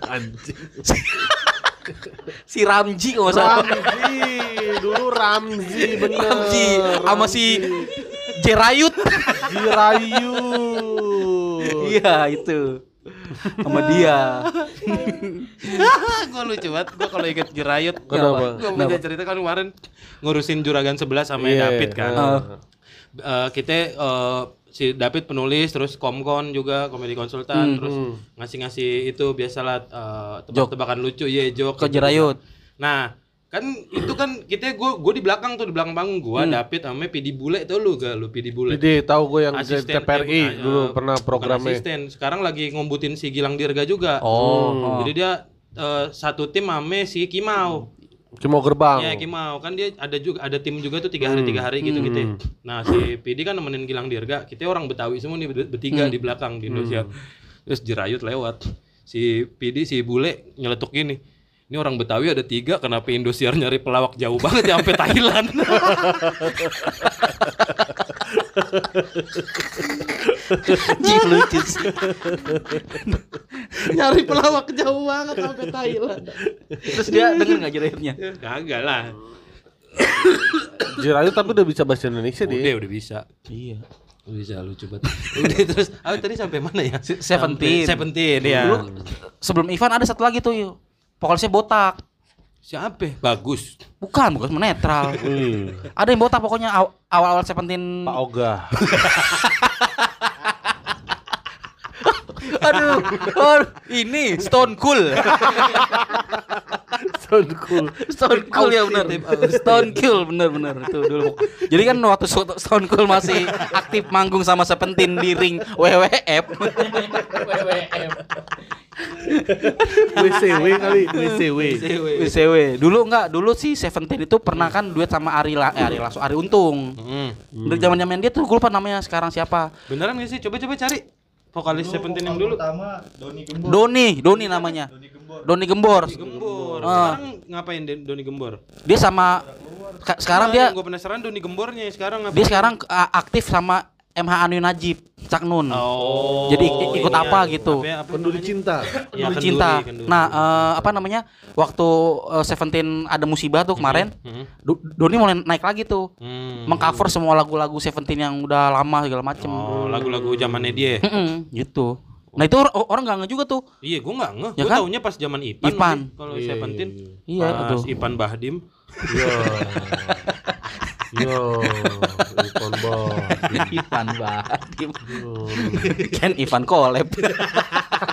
Speaker 3: Anjing.
Speaker 2: si Ramji kalau salah.
Speaker 3: Ramzi, dulu Ramzi bener.
Speaker 2: Ramji sama si Jerayut.
Speaker 3: Jirayu.
Speaker 2: Iya itu. Sama dia.
Speaker 1: gue lucu banget gue kalau inget Jerayut
Speaker 3: Kenapa?
Speaker 1: gue punya cerita kan kemarin ngurusin juragan 11 sama
Speaker 3: Iya,
Speaker 1: David kan
Speaker 3: ah.
Speaker 1: Eh, kita eh, si David penulis terus komkon juga komedi konsultan terus ngasih-ngasih itu biasalah eh, tebak-tebakan lucu. Ya joke
Speaker 2: Ke
Speaker 1: gitu.
Speaker 2: Jerayut.
Speaker 1: nah kan itu kan kita gue gue di belakang tuh di belakang panggung. Gue David sama Pidi Bule tuh lu gak lu Pidi Bule?
Speaker 3: Jadi tahu gue yang
Speaker 1: Asisten,
Speaker 3: TPRI
Speaker 1: eh,
Speaker 3: dulu
Speaker 1: eh,
Speaker 3: pernah programnya.
Speaker 1: asisten. Sekarang lagi ngombutin si Gilang Dirga juga.
Speaker 2: Oh.
Speaker 1: jadi dia eh, satu tim ame si Kimau
Speaker 3: Cuma gerbang.
Speaker 1: Ya Kimau kan dia ada juga ada tim juga tuh tiga hari tiga hari gitu gitu. Nah si Pidi kan nemenin Gilang Dirga. Kita orang Betawi semua nih ber- bertiga di belakang di Indonesia. Terus Jerayut lewat. Si Pidi si Bule nyeletuk gini. Ini orang Betawi ada tiga, kenapa Indosiar nyari pelawak jauh banget ya sampai Thailand?
Speaker 2: Anjing lucu sih.
Speaker 1: nyari pelawak jauh banget sampai Thailand.
Speaker 2: Terus dia denger nggak Jerayutnya?
Speaker 1: Kagak lah.
Speaker 3: Jirayu tapi udah bisa bahasa Indonesia
Speaker 1: Udah
Speaker 3: dia.
Speaker 1: udah bisa.
Speaker 2: Iya.
Speaker 1: Udah bisa lucu banget. Udah terus, ah tadi sampai mana ya?
Speaker 2: Se- Seventeen.
Speaker 1: Seventeen ya.
Speaker 2: Dulu sebelum Ivan ada satu lagi tuh, yuk. Vokalisnya botak.
Speaker 1: Siapa? Bagus.
Speaker 2: Bukan, bukan netral.
Speaker 3: Wih,
Speaker 2: ada yang botak pokoknya aw- awal-awal Seventeen.
Speaker 3: Pak Oga.
Speaker 2: Aduh, aduh, ini Stone Cool.
Speaker 3: Sound cool.
Speaker 2: Stone Cool ya benar. Stone Cool benar-benar itu dulu. Jadi kan waktu Stone Cool masih aktif manggung sama Seventeen di ring WWF.
Speaker 4: WWF.
Speaker 3: WCW kali, WCW.
Speaker 2: WCW. Dulu enggak, dulu sih Seventeen itu pernah kan duet sama Ari La, eh, Ari Lasso, Ari Untung.
Speaker 1: Hmm.
Speaker 2: Dari zaman-zaman dia tuh gue lupa namanya sekarang siapa.
Speaker 1: Beneran gak sih? Coba-coba cari vokalis Seventeen yang dulu.
Speaker 5: Pertama Doni Gembor.
Speaker 2: Doni, Doni namanya.
Speaker 5: Doni Gembor.
Speaker 2: Doni Gembor.
Speaker 1: Gembor.
Speaker 2: Ah.
Speaker 1: Sekarang ngapain Doni Gembor?
Speaker 2: Dia sama ka- sekarang dia
Speaker 1: gue penasaran Doni Gembornya sekarang ngapain?
Speaker 2: dia sekarang uh, aktif sama MH Anu Najib, Cak Nun.
Speaker 1: Oh.
Speaker 2: Jadi ik- ikut
Speaker 1: ini
Speaker 2: apa gitu.
Speaker 1: apa ya, apa
Speaker 3: Penduli cinta.
Speaker 1: Ya,
Speaker 2: kenduri, cinta.
Speaker 1: kenduri.
Speaker 2: Nah, eh, apa namanya? Waktu eh, Seventeen ada musibah tuh kemarin,
Speaker 1: Hmm.
Speaker 2: Do- Doni mulai naik lagi tuh.
Speaker 1: Hmm.
Speaker 2: Mengcover semua lagu-lagu Seventeen yang udah lama segala macem.
Speaker 1: Oh, lagu-lagu zamannya dia.
Speaker 2: Mm-mm, gitu. Nah itu or- orang nggak nge juga tuh.
Speaker 1: Iya, gue nggak ngeh.
Speaker 2: Ya
Speaker 1: gue
Speaker 2: kan?
Speaker 1: taunya pas zaman Ipan.
Speaker 2: Ipan.
Speaker 1: Kalau Seventeen.
Speaker 2: Iya,
Speaker 1: Pas
Speaker 2: aduh.
Speaker 1: Ipan Bahdim.
Speaker 3: Yo. Yo, Ipon Bos.
Speaker 2: Ivan Badim. Ken Ivan Kolep.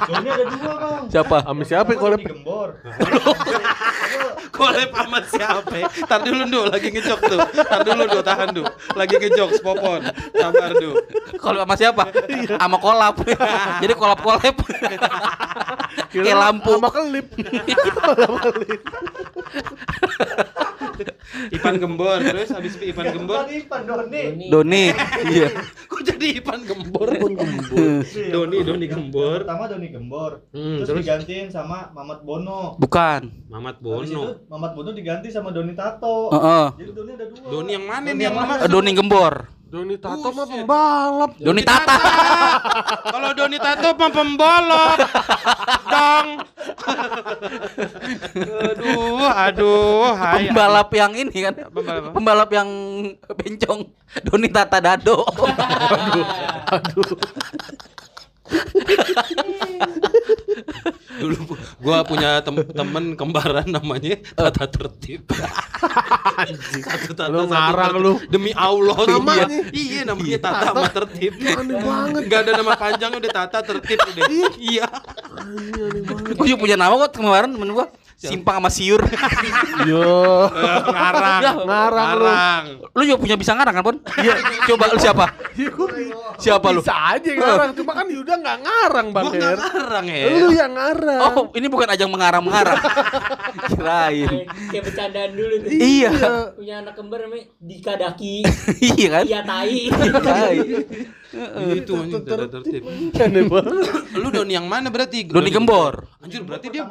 Speaker 5: Doni ada dua bang.
Speaker 2: Siapa?
Speaker 3: Sama siapa
Speaker 5: Doni Gembor.
Speaker 1: Kolep sama siapa? Tar dulu Du, lagi ngejok tuh. Tar dulu Du, tahan Du. Lagi ngejok popon. Sabar Du.
Speaker 2: Kolep sama siapa? Sama kolap. Jadi kolap kolep. Kayak lampu.
Speaker 3: Sama kelip.
Speaker 1: Ipan Gembor, terus habis itu Ipan Gembor.
Speaker 5: Bukan Ipan Doni.
Speaker 2: Doni. Iya.
Speaker 1: Kok jadi Ipan Gembor? Doni, Doni Gembor.
Speaker 5: Pertama Doni Gembor.
Speaker 1: Hmm,
Speaker 5: terus,
Speaker 1: terus?
Speaker 5: digantiin sama Mamat Bono.
Speaker 2: Bukan.
Speaker 1: Mamat
Speaker 5: Habis itu
Speaker 1: Bono.
Speaker 5: Mamat Bono diganti sama Doni Tato.
Speaker 2: Heeh.
Speaker 5: Jadi Doni ada dua.
Speaker 1: Doni yang mana
Speaker 5: Doni
Speaker 1: nih yang?
Speaker 2: Eh, Doni Gembor.
Speaker 3: Doni Tato mah pembalap.
Speaker 2: Doni Tata.
Speaker 1: Kalau Doni Tato mah pembalap. Dong. aduh, aduh, hai.
Speaker 2: Pembalap yang ini kan.
Speaker 1: Pembalap apa?
Speaker 2: Pembalap yang bencong. Doni Tata Dado.
Speaker 1: Dulu gua punya tem- temen kembaran namanya Tata Tertib. satu Tata
Speaker 3: Lu ngarang lu.
Speaker 1: Demi Allah
Speaker 3: Namanya?
Speaker 1: iya. Iya namanya Tata sama Tertib.
Speaker 3: Aneh banget.
Speaker 1: Enggak ada nama panjang udah Tata Tertib udah. Iya.
Speaker 2: Gue juga punya nama kok kemarin temen gua. Simpang sama Siur.
Speaker 3: Yo.
Speaker 1: Ngarang.
Speaker 3: Ngarang lu.
Speaker 1: Ngarang.
Speaker 2: lu juga punya bisa ngarang kan, Pon? Iya. Coba lu siapa? Siapa lu?
Speaker 3: Bisa aja ngarang, cuma kan Yuda nggak ngarang Bang
Speaker 1: Gua nggak
Speaker 3: Her.
Speaker 1: ngarang ya.
Speaker 3: Lu yang ngarang.
Speaker 2: Oh, ini bukan ajang mengarang-mengarang. Kirain.
Speaker 4: Kayak kayak bercandaan dulu tuh.
Speaker 2: Iya.
Speaker 4: Punya anak kembar namanya Dika Daki.
Speaker 2: Iya kan?
Speaker 4: Iya tai.
Speaker 2: Tai.
Speaker 1: Itu anjing Tata Tertib. Lu Doni yang mana berarti?
Speaker 2: Doni Gembor.
Speaker 1: Anjir berarti dia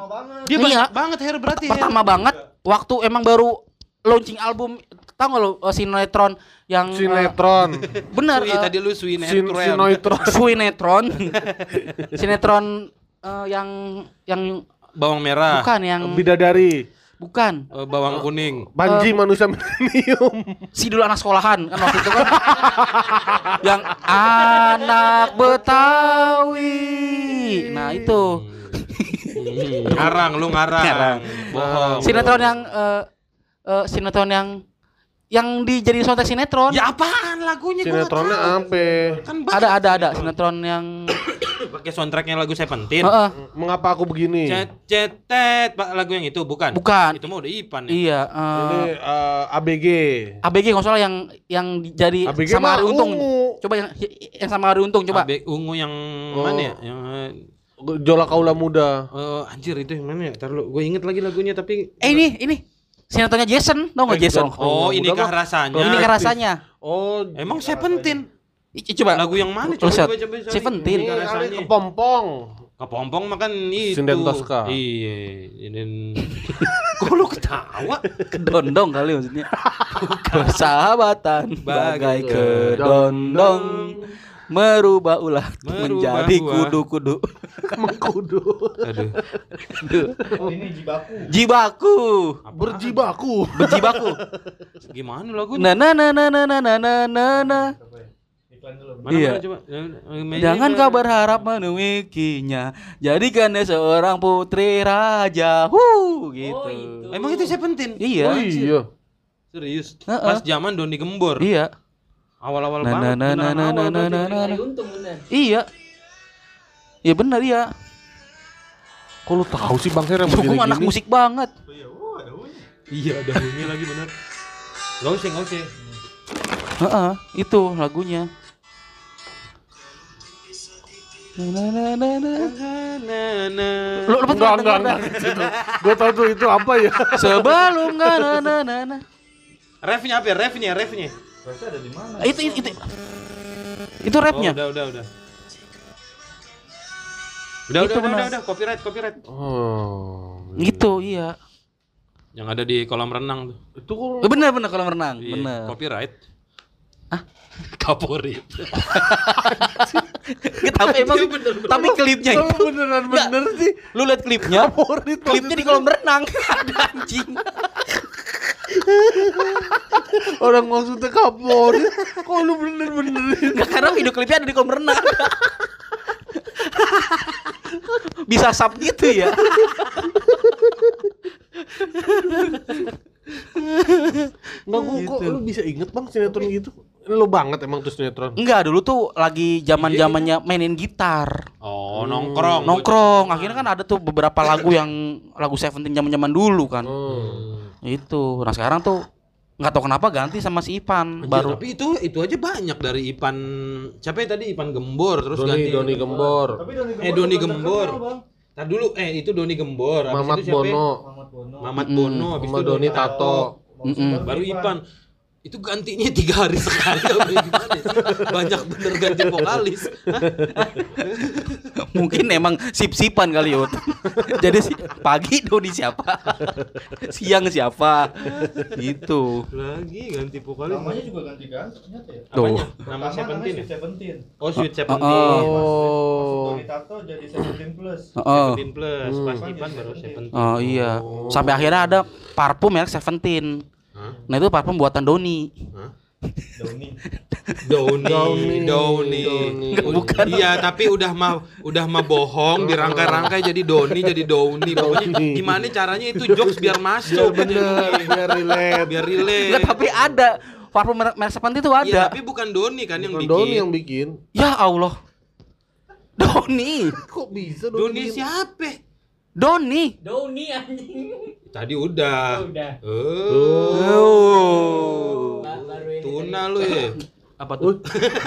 Speaker 1: dia
Speaker 2: Iya.
Speaker 1: banyak banget hair berarti ya.
Speaker 2: Pertama banget waktu emang baru launching album tau gak lo eh, sinetron yang eh,
Speaker 3: Sinetron.
Speaker 2: bener
Speaker 1: Sui,
Speaker 2: eh,
Speaker 1: tadi lu Sui
Speaker 3: Sin
Speaker 1: Netron.
Speaker 3: sinetron.
Speaker 2: sinetron sinetron eh, yang yang
Speaker 1: bawang merah.
Speaker 2: Bukan yang
Speaker 3: Bidadari.
Speaker 2: bukan.
Speaker 1: Eh, bawang kuning.
Speaker 3: Panji manusia milenium.
Speaker 2: Si dulu anak sekolahan kan waktu itu kan. yang anak Betawi. Nah, itu.
Speaker 1: Hmm, ngarang lu ngarang.
Speaker 2: Ngarang.
Speaker 1: Bohong.
Speaker 2: Sinetron yang eh eh, sinetron yang yang dijadiin soundtrack sinetron.
Speaker 1: Ya apaan lagunya
Speaker 3: Sinetronnya apa?
Speaker 1: Kan
Speaker 2: Ada ada ada sinetron yang
Speaker 1: pakai soundtracknya lagu Seventeen.
Speaker 2: Heeh.
Speaker 3: Mengapa aku begini?
Speaker 1: Cet cetet Pak lagu yang itu bukan?
Speaker 2: Bukan.
Speaker 1: Itu mah udah Ipan ya.
Speaker 2: Iya,
Speaker 3: Ini
Speaker 2: eh
Speaker 3: eh, ABG.
Speaker 2: ABG nggak salah yang yang jadi
Speaker 3: ABG
Speaker 2: sama
Speaker 3: mah
Speaker 2: Ari Untung.
Speaker 3: ungu.
Speaker 2: Coba yang yang sama Ari Untung coba.
Speaker 1: Abe ungu yang
Speaker 3: Oh.
Speaker 1: mana ya? Yang
Speaker 3: Jola Kaula Muda.
Speaker 1: eh, anjir itu yang mana ya? Ntar lu gue inget lagi lagunya tapi
Speaker 2: Eh ini ini sinetronnya Jason, tau nggak
Speaker 3: Eh,
Speaker 2: Jason?
Speaker 1: Oh,
Speaker 3: Kaula
Speaker 1: ini kah rasanya?
Speaker 2: Ini kan rasanya.
Speaker 3: Oh,
Speaker 1: Emang Seventeen.
Speaker 2: Coba
Speaker 1: Lagu yang mana?
Speaker 2: Set.
Speaker 1: coba coba cari.
Speaker 2: Seventeen.
Speaker 3: kepompong.
Speaker 1: Kepompong makan itu.
Speaker 3: Sinden Tosca.
Speaker 1: Iya, ini. Kok lu ketawa?
Speaker 2: kedondong kali maksudnya. Persahabatan bagai kedondong merubah ulah
Speaker 1: Merubah
Speaker 2: menjadi kudu-kudu.
Speaker 3: Mengkudu.
Speaker 1: Aduh.
Speaker 5: Oh ini jibaku.
Speaker 2: Jibaku.
Speaker 3: Berjibaku.
Speaker 2: Berjibaku.
Speaker 1: Gimana lagunya?
Speaker 2: Na na na na na na na na na.
Speaker 5: Dulu.
Speaker 1: Mana,
Speaker 2: Iya.
Speaker 1: mana coba?
Speaker 2: Jangan kau berharap memilikinya Jadikannya seorang putri raja Huh, gitu
Speaker 4: Oh, itu.
Speaker 1: Emang itu Seventeen?
Speaker 2: Iya
Speaker 3: Oh iya.
Speaker 1: Serius.
Speaker 2: Heeh.
Speaker 1: Pas zaman Doni Gembor.
Speaker 2: Iya
Speaker 1: Awal-awal
Speaker 2: Nah,
Speaker 1: banget.
Speaker 2: nah, nah, nah, nah, nah, nah,
Speaker 4: untung bener.
Speaker 2: Iya Iya benar iya
Speaker 3: Kok lu tahu sih Bang yang
Speaker 2: Hukum
Speaker 3: begini
Speaker 2: anak musik banget
Speaker 1: Iya, ada bunyi lagi bener. Gak usah, gak usah.
Speaker 2: Heeh, itu lagunya Na, na, na, na, na.
Speaker 1: Nah, nah.
Speaker 2: Lu lu
Speaker 3: Enggak, enggak, enggak. Gue tahu tuh itu apa ya?
Speaker 2: Sebelum na na na na na.
Speaker 1: Refnya apa ya? Refnya, refnya.
Speaker 5: Berarti ada di mana?
Speaker 2: Itu itu itu, itu rapnya
Speaker 1: Oh, udah, udah, udah. Udah,
Speaker 2: Itu
Speaker 1: udah, udah,
Speaker 2: benar.
Speaker 1: udah, udah, copyright, copyright.
Speaker 3: Oh.
Speaker 2: Gitu iya
Speaker 1: Yang ada di kolam renang tuh.
Speaker 3: Itu kok
Speaker 2: Eh, Bener bener kalau renang
Speaker 1: Iya,
Speaker 2: Bener
Speaker 1: Copyright. Hah? Kapolri.
Speaker 2: tapi emang tapi klipnya itu
Speaker 3: beneran bener sih.
Speaker 2: lu lihat klipnya
Speaker 3: Favorit
Speaker 2: klipnya di kolam renang ada anjing
Speaker 3: Orang maksudnya Kapolri. Kok lu bener-bener
Speaker 2: nggak karena video klipnya ada di kolam renang bisa sub gitu ya
Speaker 3: Enggak kok, kok lu bisa inget Bang sinetron gitu? Lu banget emang tuh sinetron.
Speaker 2: enggak dulu tuh lagi zaman zamannya mainin gitar
Speaker 1: Oh, nongkrong.
Speaker 2: nongkrong akhirnya kan ada tuh beberapa lagu yang lagu Seventeen zaman zaman dulu kan
Speaker 3: Oh.
Speaker 2: Itu nah sekarang tuh nggak tahu kenapa ganti sama si Ipan
Speaker 1: Anjir,
Speaker 2: baru
Speaker 1: tapi itu itu aja banyak dari Ipan siapa ya tadi Ipan Gembor terus
Speaker 3: Doni
Speaker 1: ganti
Speaker 3: Doni Gembor.
Speaker 5: Tapi Doni
Speaker 1: Eh, Doni Gembor. Tar dulu eh itu Doni Gembor habis
Speaker 3: Mamat
Speaker 1: ya?
Speaker 3: Bono.
Speaker 5: Mamat Bono.
Speaker 1: Mamat. Bono habis itu
Speaker 3: Doni Tato.
Speaker 2: Mm-mm.
Speaker 1: baru Ipan itu gantinya tiga hari sekali apa gimana sih? banyak bener ganti vokalis
Speaker 2: mungkin emang sip-sipan kali Yud. Jadi si pagi Doni siapa? Siang siapa? Gitu.
Speaker 1: lagi ganti vokalis
Speaker 5: Namanya juga ganti-ganti ternyata ya.
Speaker 2: Tuh.
Speaker 1: Apanya? nama Seventeen ya?
Speaker 5: namanya Seventeen.
Speaker 1: oh Sweet
Speaker 2: Oh,
Speaker 1: Seventeen
Speaker 3: Oh.
Speaker 5: Doni Tato jadi Seventeen plus.
Speaker 2: Oh.
Speaker 1: Seventeen plus pas
Speaker 3: Hmm.
Speaker 1: Ipan baru Seventeen
Speaker 2: Oh iya. Sampai akhirnya ada parfum merek Seventeen.
Speaker 1: Hah?
Speaker 2: Nah itu parfum buatan Doni.
Speaker 1: Hah?
Speaker 5: Doni.
Speaker 1: Doni,
Speaker 3: Doni.
Speaker 1: Doni,
Speaker 3: Doni.
Speaker 2: Bukan.
Speaker 1: Iya, tapi udah mah udah mah bohong, dirangkai-rangkai jadi Doni, jadi Doni. Pokoknya
Speaker 3: Doni.
Speaker 1: gimana caranya itu jokes biar masuk,
Speaker 3: Bener, biar relate.
Speaker 1: biar relate.
Speaker 2: Enggak tapi ada parfum merek, merek Seventeen itu
Speaker 1: Iya,
Speaker 2: ada.
Speaker 1: tapi bukan Doni kan yang
Speaker 3: Bukan
Speaker 1: bikin.
Speaker 3: Doni yang bikin.
Speaker 2: Ya Allah. Doni.
Speaker 3: Kok bisa
Speaker 1: Doni
Speaker 3: bikin?
Speaker 1: siapa?
Speaker 2: Doni.
Speaker 4: Doni anjing.
Speaker 1: Tadi udah.
Speaker 4: Oh, udah.
Speaker 1: Oh,
Speaker 2: Oh.
Speaker 4: Ba- Baru ini
Speaker 1: tuna
Speaker 4: tadi.
Speaker 1: lu ya. Apa tuh?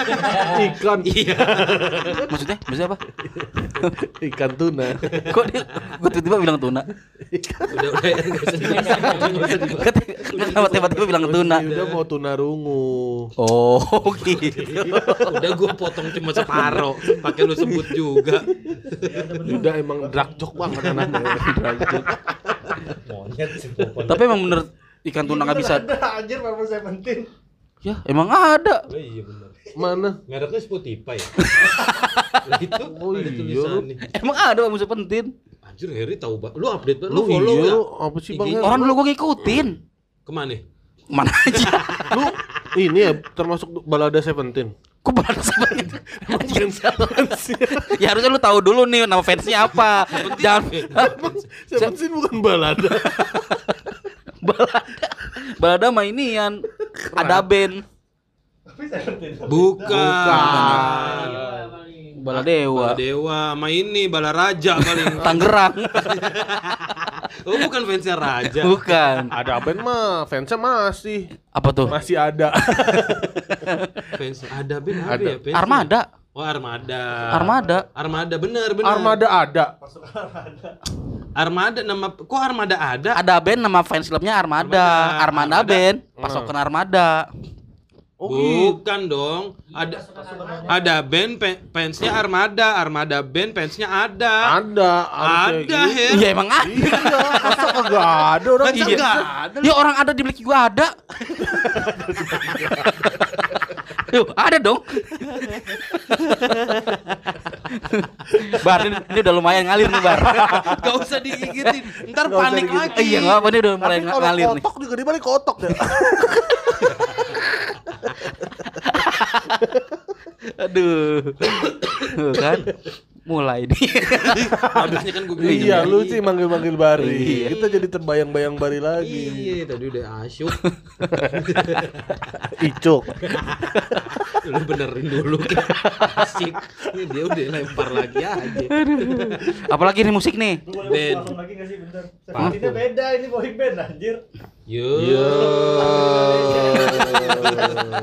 Speaker 3: Ikan,
Speaker 1: Iya.
Speaker 2: Maksudnya? Maksudnya apa?
Speaker 3: ikan tuna.
Speaker 2: Kok dia kok tiba-tiba bilang tuna?
Speaker 1: Udah udah ya, nggak usah
Speaker 2: tiba-tiba bilang tuna?
Speaker 3: Yuda mau tuna rungu.
Speaker 2: Oh, gitu.
Speaker 1: Udah gua potong cuma separoh, pakai lu sebut juga.
Speaker 3: Yuda emang drakjok banget anaknya. Drakjok.
Speaker 5: Monyet sih.
Speaker 2: Tapi emang bener ikan tuna nggak bisa.
Speaker 5: Anjir Marvel Seventeen.
Speaker 2: Ya, emang ada.
Speaker 1: Oh iya benar.
Speaker 3: Mana?
Speaker 1: Mereknya Spotify ya? Lah itu
Speaker 3: Oh
Speaker 1: ada
Speaker 3: iya,
Speaker 1: tulisannya.
Speaker 2: Emang ada Pak Musa pentin.
Speaker 1: Anjir Harry tahu ba- Lu update banget.
Speaker 3: Lu
Speaker 1: Lu follow
Speaker 3: iya
Speaker 1: ya?
Speaker 3: lu apa sih Bang?
Speaker 2: Orang dulu gue ngikutin.
Speaker 1: Ke
Speaker 2: mana? Mana aja.
Speaker 3: Lu ini ya termasuk balada Seventeen.
Speaker 2: Kok seperti itu? ya harusnya lu tahu dulu nih nama fansnya apa. Jangan
Speaker 3: Seventeen bukan balada.
Speaker 2: balada. Balada mah ini yang ada band.
Speaker 5: Tapi Seventeen.
Speaker 1: Bukan.
Speaker 2: Bala Dewa.
Speaker 1: Bala Dewa sama ini Bala Raja paling.
Speaker 2: Tangerang.
Speaker 1: oh bukan fansnya Raja.
Speaker 2: Bukan.
Speaker 3: Ada band mah fansnya masih
Speaker 2: Apa tuh?
Speaker 3: masih ada.
Speaker 1: Fans ada band apa
Speaker 3: Ada.
Speaker 1: ya? Fansnya?
Speaker 2: Armada.
Speaker 1: Oh Armada.
Speaker 2: Armada.
Speaker 1: Armada bener bener.
Speaker 3: Armada ada.
Speaker 1: Armada nama kok Armada ada?
Speaker 2: Ada band nama fans clubnya Armada.
Speaker 1: Armada.
Speaker 2: Armada,
Speaker 1: Armada.
Speaker 2: band. Pasukan Armada.
Speaker 3: Oh, gitu.
Speaker 1: Bukan dong. Ada ada band fansnya Armada, Armada band fansnya ada.
Speaker 3: Ada,
Speaker 1: Ada
Speaker 3: gitu.
Speaker 2: Iya emang ada.
Speaker 3: Iya, masa kagak ada orang
Speaker 1: Masa
Speaker 3: iya.
Speaker 1: ada?
Speaker 2: Ya orang ada di Black juga ada. Yuk, ada dong. bar, ini, ini udah lumayan ngalir nih, Bar.
Speaker 1: Gak usah digigitin. Ntar
Speaker 3: usah
Speaker 1: panik lagi.
Speaker 2: iya, enggak apa ini udah mulai
Speaker 3: Tapi
Speaker 2: ngalir nih.
Speaker 3: kotok juga di balik kotok ya.
Speaker 2: Aduh. Tuh kan. Mulai nih.
Speaker 1: Habisnya kan gue bilang
Speaker 3: iya, lu sih manggil-manggil Bari.
Speaker 2: Iya.
Speaker 3: Kita jadi terbayang-bayang Bari lagi.
Speaker 1: Iya, tadi udah asyuk.
Speaker 3: Icuk.
Speaker 1: Lu benerin dulu. Asik. Ini dia udah lempar lagi aja.
Speaker 2: Apalagi nih musik nih.
Speaker 1: Band.
Speaker 5: lagi nggak sih bentar? Seventeennya beda ini boy band anjir.
Speaker 1: Yo.
Speaker 3: Iya.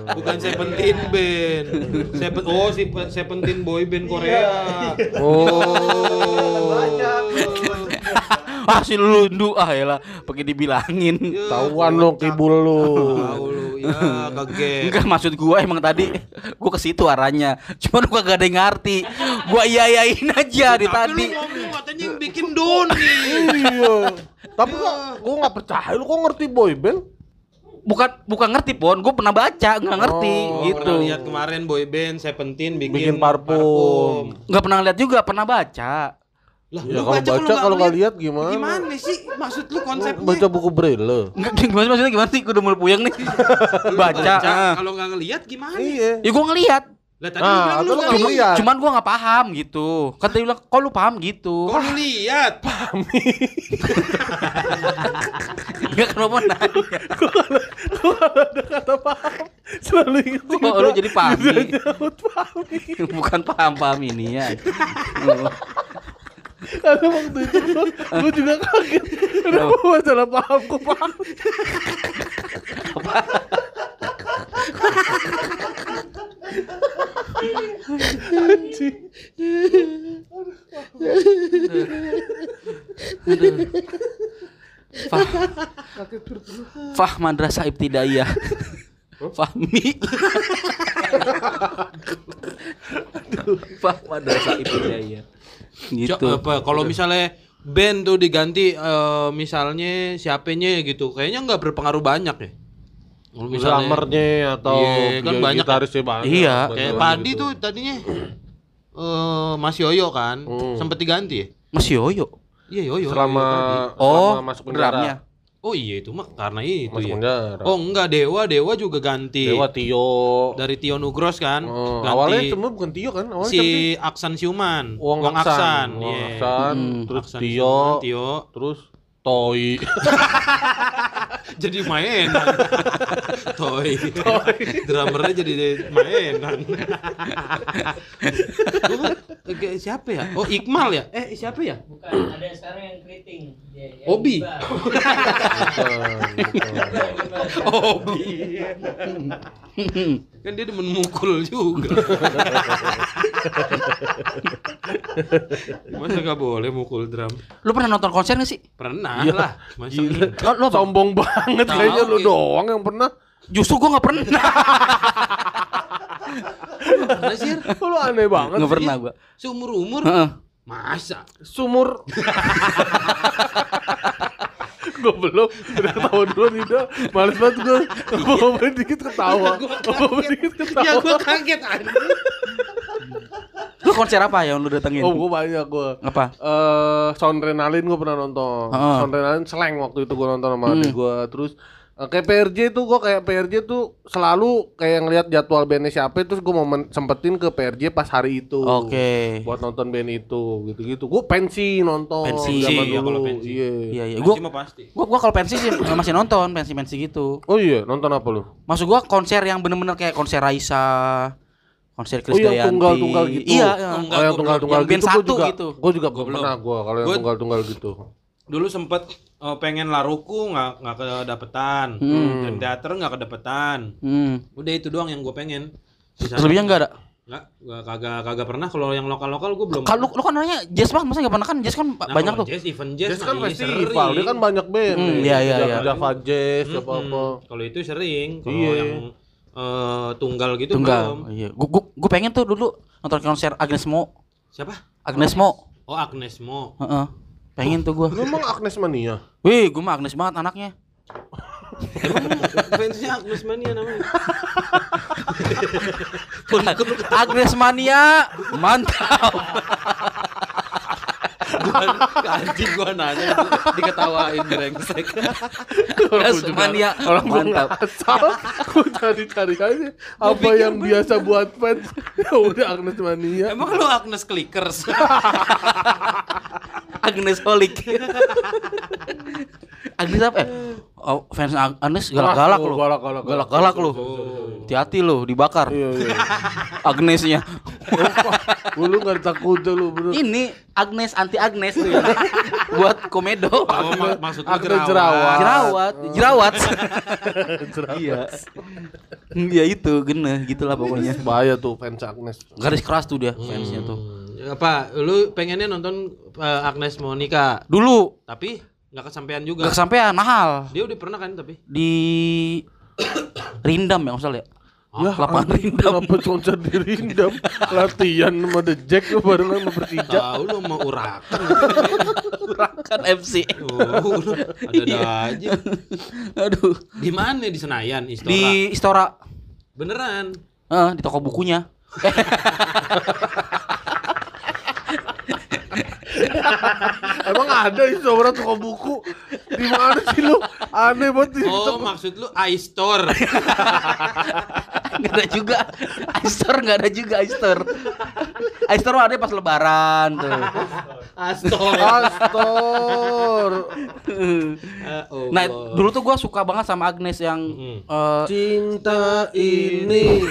Speaker 1: Bukan Seventeen band. Seven, oh si Seventeen boy band Korea.
Speaker 3: Oh.
Speaker 5: Banyak.
Speaker 2: Ah si lundu ah ya pakai dibilangin.
Speaker 3: Tahuan lo kibul lu.
Speaker 1: Tahu lu, ya kaget.
Speaker 2: Enggak maksud gua emang tadi gua ke situ arahnya. Cuman gua gak ada yang ngerti. Gua iya-iyain aja di
Speaker 1: Tapi
Speaker 2: tadi.
Speaker 1: lu ngomong katanya yang bikin Doni.
Speaker 3: Iya. Tapi kok gua nggak percaya lu kok ngerti boy band?
Speaker 2: Bukan bukan ngerti pon, gua pernah baca nggak ngerti
Speaker 1: Oh,
Speaker 2: gitu.
Speaker 1: pernah lihat kemarin boy band Seventeen bikin,
Speaker 3: Bikin parfum.
Speaker 2: Nggak pernah lihat juga, pernah baca.
Speaker 1: Lah,
Speaker 3: Ya
Speaker 1: lu
Speaker 3: kalau baca kalau nggak lihat gimana?
Speaker 1: Gimana sih maksud lu konsepnya?
Speaker 3: Baca buku braille.
Speaker 2: Enggak gimana maksudnya gimana sih? Gua udah mulai puyeng nih. baca. ah.
Speaker 1: Kalau nggak ngelihat gimana?
Speaker 3: Iya.
Speaker 2: Ya gua ngeliat.
Speaker 1: Lah tadi
Speaker 3: Nah,
Speaker 1: lu bilang lu
Speaker 3: lu ngeliat.
Speaker 2: Cuman gua nggak paham gitu. Kan dia bilang, "Kok lu paham gitu?"
Speaker 1: Kok lu lihat?
Speaker 2: Enggak kenapa nanya.
Speaker 3: Kata paham. Selalu ingat
Speaker 2: Kok lu jadi pahami?
Speaker 3: Pahami.
Speaker 2: Bukan paham-paham ini ya.
Speaker 3: Karena waktu itu gua, gua juga kaget. Kenapa masalah paham kok paham? Anjing.
Speaker 2: Fah, Fah Madrasah Ibtidaiyah. Fahmi. Fah Madrasah Ibtidaiyah. Gitu.
Speaker 1: Apa kalau misalnya band tuh diganti eh, misalnya siapanya gitu kayaknya nggak berpengaruh banyak ya Kalau
Speaker 3: Drummernya atau
Speaker 1: Iya, kan
Speaker 3: ya,
Speaker 1: banyak.
Speaker 3: gitarisnya banyak.
Speaker 2: Iya.
Speaker 1: kayak Padi
Speaker 3: gitu.
Speaker 1: tuh tadinya eh Mas Yoyo kan
Speaker 3: Hmm.
Speaker 1: sempet diganti ya
Speaker 2: Mas Yoyo.
Speaker 1: iya Yoyo
Speaker 3: selama,
Speaker 1: Yoyo.
Speaker 2: Oh,
Speaker 3: selama masuk penjara.
Speaker 2: drumnya.
Speaker 1: oh iya itu mah karena itu
Speaker 3: Masuk
Speaker 1: ya
Speaker 3: penjara.
Speaker 1: oh enggak Dewa Dewa juga ganti
Speaker 3: Dewa Tio.
Speaker 1: dari Tio Nugros kan
Speaker 3: Oh,
Speaker 1: ganti
Speaker 3: awalnya cuma bukan Tio kan? Awalnya
Speaker 1: si Aksan Siuman
Speaker 3: Wong
Speaker 1: Wong
Speaker 3: Aksan.
Speaker 1: Aksan
Speaker 3: Wong
Speaker 1: iya.
Speaker 3: Aksan,
Speaker 2: Hmm.
Speaker 3: terus
Speaker 1: Aksan
Speaker 3: Tio,
Speaker 1: Siuman, Tio
Speaker 3: terus Toi.
Speaker 1: jadi mainan. Toy. Drummernya jadi mainan siapa ya oh Iqmal ya eh siapa ya
Speaker 4: Bukan, ada sekarang yang keriting. Ya, yang
Speaker 1: Obi. Obi kan dia demen mukul juga masa gak boleh mukul drum
Speaker 2: Lu pernah nonton konser gak sih?
Speaker 1: pernah
Speaker 3: Iya.
Speaker 1: lah masa
Speaker 3: Gila.
Speaker 2: Lo, lo?
Speaker 3: Sombong banget kayaknya lu doang yang pernah.
Speaker 2: Justru gua gak pernah.
Speaker 1: Pernah sih
Speaker 3: Lu aneh banget.
Speaker 2: Gak
Speaker 3: sih.
Speaker 2: pernah gua.
Speaker 1: seumur umur
Speaker 2: Heeh.
Speaker 1: masa
Speaker 3: Sumur. gue belum udah tahu dulu nih udah males banget gue mau dikit ketawa mau dikit
Speaker 1: ya
Speaker 3: ketawa
Speaker 1: gua kaget anjing
Speaker 2: Lu konser apa yang lu datengin?
Speaker 3: Oh, gua banyak gua.
Speaker 2: Apa?
Speaker 3: Eh, Soundrenalin gua pernah nonton.
Speaker 2: Heeh.
Speaker 3: Soundrenalin Slang waktu itu gua nonton sama
Speaker 2: Hmm.
Speaker 3: adik gua. Terus kayak PRJ tuh gua kayak PRJ tuh selalu kayak ngelihat jadwal bandnya siapa terus gua mau sempetin ke PRJ pas hari itu.
Speaker 2: Oke.
Speaker 3: Buat nonton band itu gitu-gitu. Gua pensi nonton
Speaker 2: Pensi.
Speaker 3: zaman
Speaker 1: Iya,
Speaker 3: dulu.
Speaker 1: kalau pensi.
Speaker 3: Iya.
Speaker 2: Iya iya.
Speaker 1: Gua pasti.
Speaker 2: gua, gua kalau pensi sih masih nonton pensi-pensi gitu.
Speaker 3: Oh iya, nonton apa lu?
Speaker 2: Maksud gua konser yang bener-bener kayak konser Raisa, konser
Speaker 3: Oh yang
Speaker 2: Krisdayanti.
Speaker 3: tunggal-tunggal gitu.
Speaker 2: Iya, iya.
Speaker 1: Oh,
Speaker 3: Oh,
Speaker 1: enggak,
Speaker 3: yang
Speaker 1: gua
Speaker 3: tunggal-tunggal
Speaker 2: belum. Yang
Speaker 3: gitu
Speaker 2: band
Speaker 3: gua
Speaker 2: satu
Speaker 3: juga.
Speaker 2: gitu.
Speaker 3: Gua juga
Speaker 1: Gua
Speaker 3: belum pernah gua kalau yang
Speaker 1: Gua-
Speaker 3: tunggal-tunggal gitu.
Speaker 1: Dulu sempet eh, pengen laruku nggak nggak kedapetan.
Speaker 2: Hmm.
Speaker 1: Dan teater nggak kedapetan.
Speaker 2: Hmm.
Speaker 1: Udah itu doang yang gue pengen. Sisanya-
Speaker 2: Selebihnya enggak ada.
Speaker 1: Nggak, gua kagak kagak pernah kalau yang lokal-lokal gue belum.
Speaker 2: Kalau lu, lu kan orangnya jazz bang, masa enggak pernah kan jazz kan
Speaker 1: Nah,
Speaker 2: banyak tuh.
Speaker 1: Jazz, event jazz,
Speaker 3: Jazz kan
Speaker 1: iya
Speaker 3: festival,
Speaker 1: sering.
Speaker 3: dia kan banyak band.
Speaker 2: Hmm, iya, iya, iya.
Speaker 3: Java Jazz,
Speaker 1: Mm-mm.
Speaker 3: apa apa.
Speaker 1: Kalau itu sering. Kalau
Speaker 3: Iya.
Speaker 1: yang eh, tunggal gitu belum.
Speaker 2: Tunggal. Iya. Gua, gua, gua pengen tuh dulu nonton konser Agnes Mo.
Speaker 1: Siapa?
Speaker 2: Agnes Mo.
Speaker 1: Oh Agnes Mo.
Speaker 2: Heeh. Pengen tuh gua.
Speaker 3: Lu emang Agnes Mania?
Speaker 2: Wih, gua mah Agnes banget anaknya.
Speaker 1: Fansnya Agnes Mania namanya.
Speaker 2: Agnes Mania, mantap.
Speaker 1: Anjing gua nanya diketawain brengsek.
Speaker 2: Agnes Mania,
Speaker 3: Orang gua
Speaker 2: mantap.
Speaker 3: asal, gua cari-cari aja apa yang biasa buat fans. Ya udah Agnes Mania.
Speaker 1: Emang lu Agnes Clickers?
Speaker 2: Agnes Holik. Agnes apa? Oh, fans Ag- Agnes galak-galak
Speaker 3: Ah,
Speaker 2: lu.
Speaker 3: galak-galak.
Speaker 2: Galak-galak lu. Hati-hati lu dibakar.
Speaker 3: Iya iya.
Speaker 2: Agnesnya.
Speaker 3: Gua lu enggak takut lu bro.
Speaker 2: Ini Agnes anti Agnes tuh ya. Buat komedo.
Speaker 1: Oh, mak- maksud lu
Speaker 3: Agnes
Speaker 1: jerawat.
Speaker 3: jerawat.
Speaker 2: Jerawat, jerawat. Iya. Iya itu, gene gitulah pokoknya.
Speaker 3: Bahaya tuh fans Agnes.
Speaker 2: Garis keras tuh dia fansnya tuh.
Speaker 1: Hmm, Apa? Lu pengennya nonton eh, Agnes Monica,
Speaker 2: Dulu
Speaker 1: tapi nggak kesampaian juga.
Speaker 2: gak kesampean mahal
Speaker 1: Dia udah pernah kan tapi.
Speaker 2: di Rindam ya maksudnya ya.
Speaker 3: Ya,
Speaker 2: lapangan Rindam.
Speaker 3: Kenapa konser di Rindam? Latihan sama The Jack lu barengan sama Persija.
Speaker 1: Tahu lu mau urakan.
Speaker 2: Kan FC.
Speaker 1: Oh, ada aja.
Speaker 2: Aduh.
Speaker 1: Di mana di Senayan, Istora?
Speaker 2: Di Istora.
Speaker 1: Beneran.
Speaker 2: Eh, di toko bukunya.
Speaker 3: Emang ada itu orang toko buku? Di mana sih lu? Aneh banget sih.
Speaker 1: Oh, maksud lu iStore.
Speaker 2: Enggak ada juga. iStore enggak ada juga iStore. iStore ada pas lebaran tuh.
Speaker 1: Astor.
Speaker 3: Astor.
Speaker 1: oh,
Speaker 2: Nah, dulu tuh gua suka banget sama Agnes yang
Speaker 1: Mm.
Speaker 2: eh,
Speaker 3: Cinta ini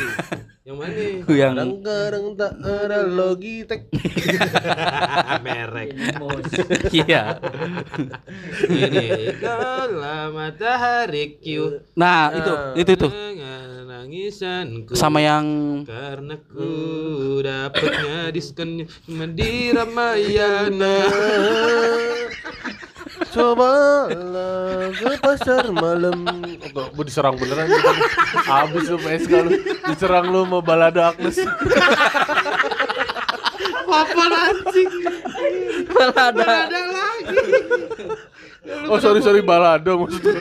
Speaker 1: yang mana?
Speaker 2: yang
Speaker 3: kadang-kadang tak ada Logitech.
Speaker 1: Merek.
Speaker 2: iya.
Speaker 1: Ini kalau matahari Q.
Speaker 2: Nah, itu itu itu
Speaker 1: nangisanku.
Speaker 2: sama yang
Speaker 1: karena ku dapatnya diskonnya cuma di Ramayana.
Speaker 3: Cobalah ke pasar malam. Oh, mau diserang beneran. Habis lu PSK lu. Diserang lu sama balada Agnes.
Speaker 1: Apa anjing?
Speaker 2: balada.
Speaker 1: Ada lagi.
Speaker 3: Oh sorry sorry balada maksudnya.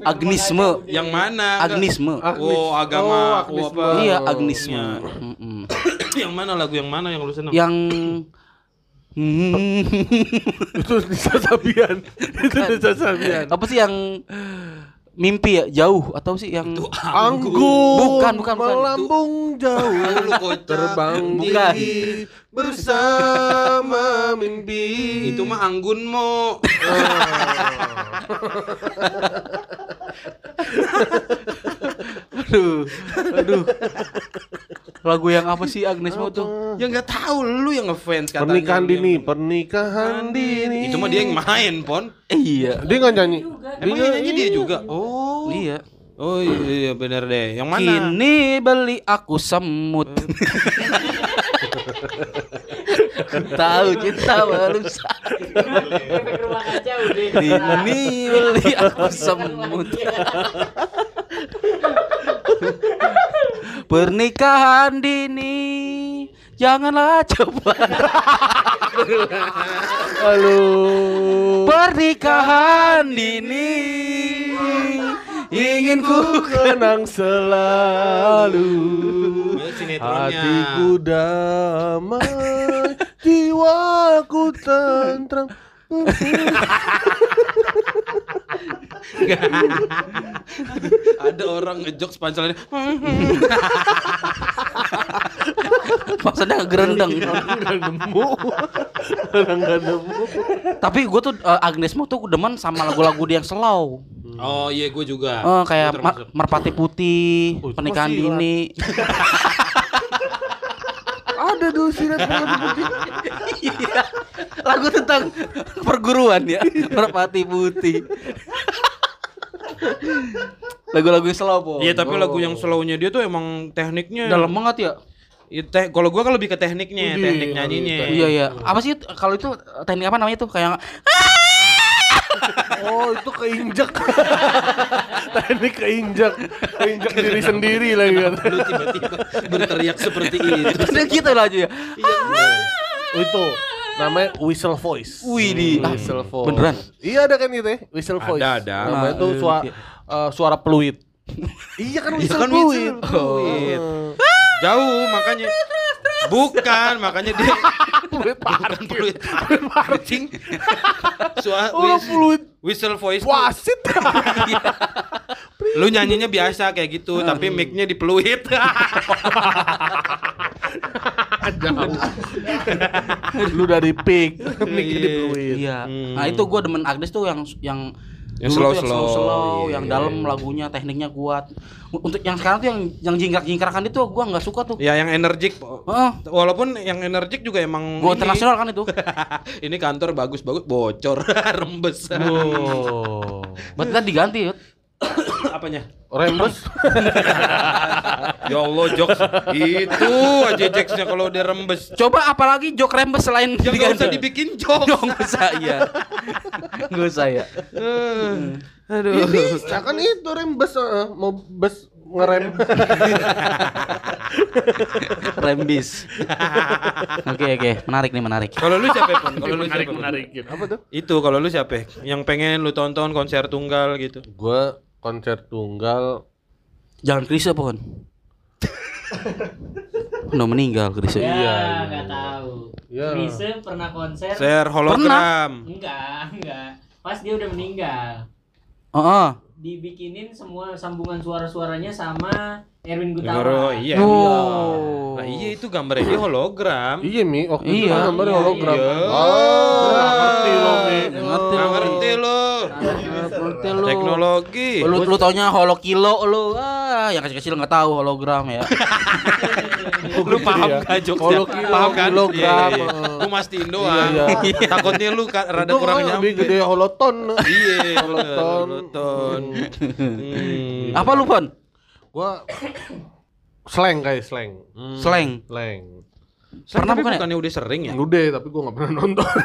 Speaker 2: Agnisme.
Speaker 1: Yang mana?
Speaker 2: Agnisme.
Speaker 1: Oh, agama.
Speaker 3: Oh,
Speaker 1: Oh,
Speaker 3: agnisme.
Speaker 1: apa?
Speaker 2: Iya,
Speaker 3: Oh,
Speaker 2: agnisme. Mm-mm.
Speaker 1: yang mana lagu yang mana yang lu seneng?
Speaker 2: Yang Hmm.
Speaker 3: Itu Nisa Sabian. Itu Nisa Sabian.
Speaker 2: apa sih yang mimpi ya jauh atau sih yang
Speaker 3: Anggun.
Speaker 2: Bukan, bukan, bukan.
Speaker 3: Melambung jauh.
Speaker 1: Lu kocak.
Speaker 3: Terbang
Speaker 2: Bukan.
Speaker 3: tinggi bersama mimpi.
Speaker 1: Itu mah Anggun mo.
Speaker 2: aduh aduh lagu yang apa sih Agnes Mo tuh
Speaker 1: ya nggak tahu lu yang ngefans katanya.
Speaker 3: Pernikahan dini, pernikahan dini.
Speaker 1: Itu mah dia yang main, Pon.
Speaker 2: Eh, iya
Speaker 3: Dia nggak nyanyi.
Speaker 1: Emang yang nyanyi dia juga? Oh.
Speaker 2: iya
Speaker 1: Oh iya, iya benar deh. Yang mana?
Speaker 2: kini beli aku semut tahu cinta
Speaker 4: udah.
Speaker 2: kini beli aku semut pernikahan dini janganlah coba
Speaker 3: Halo.
Speaker 2: Pernikahan dini ingin ku
Speaker 3: kenang selalu. Hatiku damai Jiwaku tentram
Speaker 1: Ada orang ngejok pancelannya.
Speaker 2: maksudnya gerendeng.
Speaker 3: Udah nemu Orang gak nemu
Speaker 2: Tapi gue tuh eh, Agnes Mo tuh demen sama lagu-lagu dia yang slow.
Speaker 1: Oh iya gue juga.
Speaker 2: Eh, kayak Ma-. Merpati Putih,
Speaker 3: Oh,
Speaker 2: Pernikahan. Dini.
Speaker 3: Ada dulu sinetron
Speaker 2: Iya. lagu tentang perguruan ya, Merpati Putih. Lagu-lagu yang slow, po.
Speaker 1: Iya tapi lagu yang slownya dia tuh emang tekniknya.
Speaker 2: dalam banget ya.
Speaker 1: Iya, teh kalau gua kan lebih ke tekniknya, teknik nyanyinya.
Speaker 2: Iya iya. Apa sih kalau itu teknik apa namanya tuh kayak
Speaker 3: Oh itu keinjak Teknik keinjak Keinjak diri sendiri lagi kan
Speaker 1: Lu tiba-tiba berteriak seperti itu.
Speaker 2: Udah gitu lah aja ya.
Speaker 3: Oh itu namanya whistle voice.
Speaker 2: Wih di ah,
Speaker 3: Whistle voice.
Speaker 2: beneran?
Speaker 3: Iya ada kan itu ya, whistle
Speaker 1: Ada,
Speaker 3: voice.
Speaker 1: ada.
Speaker 3: Namanya
Speaker 2: Nah,
Speaker 3: tuh
Speaker 2: eh,
Speaker 3: suara
Speaker 2: iya.
Speaker 3: suara peluit. iya kan
Speaker 1: Iya
Speaker 3: whistle
Speaker 1: kan whistle fluid. Jauh makanya. Bukan, makanya dia
Speaker 3: Fluid
Speaker 1: bukan fluid parking. Suara
Speaker 3: Oh, fluid
Speaker 1: whistle voice
Speaker 3: wasit.
Speaker 1: lu nyanyinya biasa kayak gitu, tapi mic-nya di peluit.
Speaker 3: Lu dari pick, mic di
Speaker 1: Iya.
Speaker 3: fluid.
Speaker 2: Iya.
Speaker 1: Hmm.
Speaker 2: Nah, itu gua demen Agnes tuh yang yang
Speaker 1: Yang
Speaker 2: tuh
Speaker 1: slow-slow.
Speaker 2: yang slow,
Speaker 1: Iya,
Speaker 2: yang
Speaker 1: iya,
Speaker 2: dalam
Speaker 1: iya.
Speaker 2: lagunya, tekniknya kuat. Untuk yang sekarang tuh yang yang jingkrak-jingkrakan itu gua nggak suka tuh.
Speaker 1: ya yang energik.
Speaker 2: Heeh.
Speaker 1: Walaupun yang energik juga emang
Speaker 2: Gua internasional kan itu.
Speaker 1: ini kantor bagus-bagus bocor rembes.
Speaker 3: Oh.
Speaker 2: Berarti diganti ya.
Speaker 1: Apanya?
Speaker 3: Rembes.
Speaker 1: Ya Allah jokes itu aja jokesnya kalau udah rembes.
Speaker 2: Coba apalagi jok rembes selain
Speaker 1: Ya nggak
Speaker 2: diganti.
Speaker 1: usah dibikin jokes.
Speaker 2: Nggak usah iya. Nggak usah ya.
Speaker 1: Eh, Aduh.
Speaker 3: Ya bisa kan itu rembes eh, mau bes ngerem.
Speaker 2: Rembis. Oke oke, menarik nih menarik.
Speaker 1: Kalau lu siapa pun? Kalau lu siapa Pon?
Speaker 3: Apa tuh?
Speaker 1: Itu kalau lu siapa? Yang pengen lu tonton konser tunggal gitu.
Speaker 3: Gua konser tunggal
Speaker 2: Jangan Krisya pohon. Udah meninggal Krisya.
Speaker 4: Ya,
Speaker 3: Iya,
Speaker 4: nggak
Speaker 3: iya.
Speaker 4: tahu.
Speaker 3: Ya.
Speaker 4: Lise pernah konser?
Speaker 1: Share hologram.
Speaker 4: Enggak, enggak. Pas dia udah meninggal,
Speaker 2: Heeh.
Speaker 4: dibikinin semua sambungan suara-suaranya sama Erwin Gutawa.
Speaker 1: iya.
Speaker 2: Oh.
Speaker 1: Nah, iya itu gambarnya dia hologram.
Speaker 3: Iya Mi, waktu itu
Speaker 2: Iya.
Speaker 3: kan gambarnya
Speaker 4: Iya,
Speaker 3: hologram.
Speaker 1: iya.
Speaker 3: Oh, nggak ngerti lo Mi.
Speaker 2: Ngerti
Speaker 1: Nggak
Speaker 2: lo.
Speaker 1: ngerti lu.
Speaker 2: Ngerti lu.
Speaker 1: Teknologi.
Speaker 2: Lu, lu taunya holo kilo lu. Ah, yang kecil-kecil nggak tahu hologram ya.
Speaker 1: lu paham
Speaker 3: Iya.
Speaker 1: gak jokesnya?
Speaker 3: Holo kilo,
Speaker 1: paham kan?
Speaker 3: kilogram.
Speaker 1: Iya, iya. Gua mastiin doang.
Speaker 3: Iya,
Speaker 1: Takutnya lu rada kurang nyampe.
Speaker 3: lebih gede holoton.
Speaker 1: Iya,
Speaker 3: Holoton.
Speaker 1: holoton. Hmm.
Speaker 2: Apa lu, Pon?
Speaker 3: Gua slang kayak slang.
Speaker 2: Slang.
Speaker 3: Slang.
Speaker 2: Pernah bukan ya?
Speaker 1: bukannya udah sering ya?
Speaker 3: Udah, tapi gua nggak pernah nonton.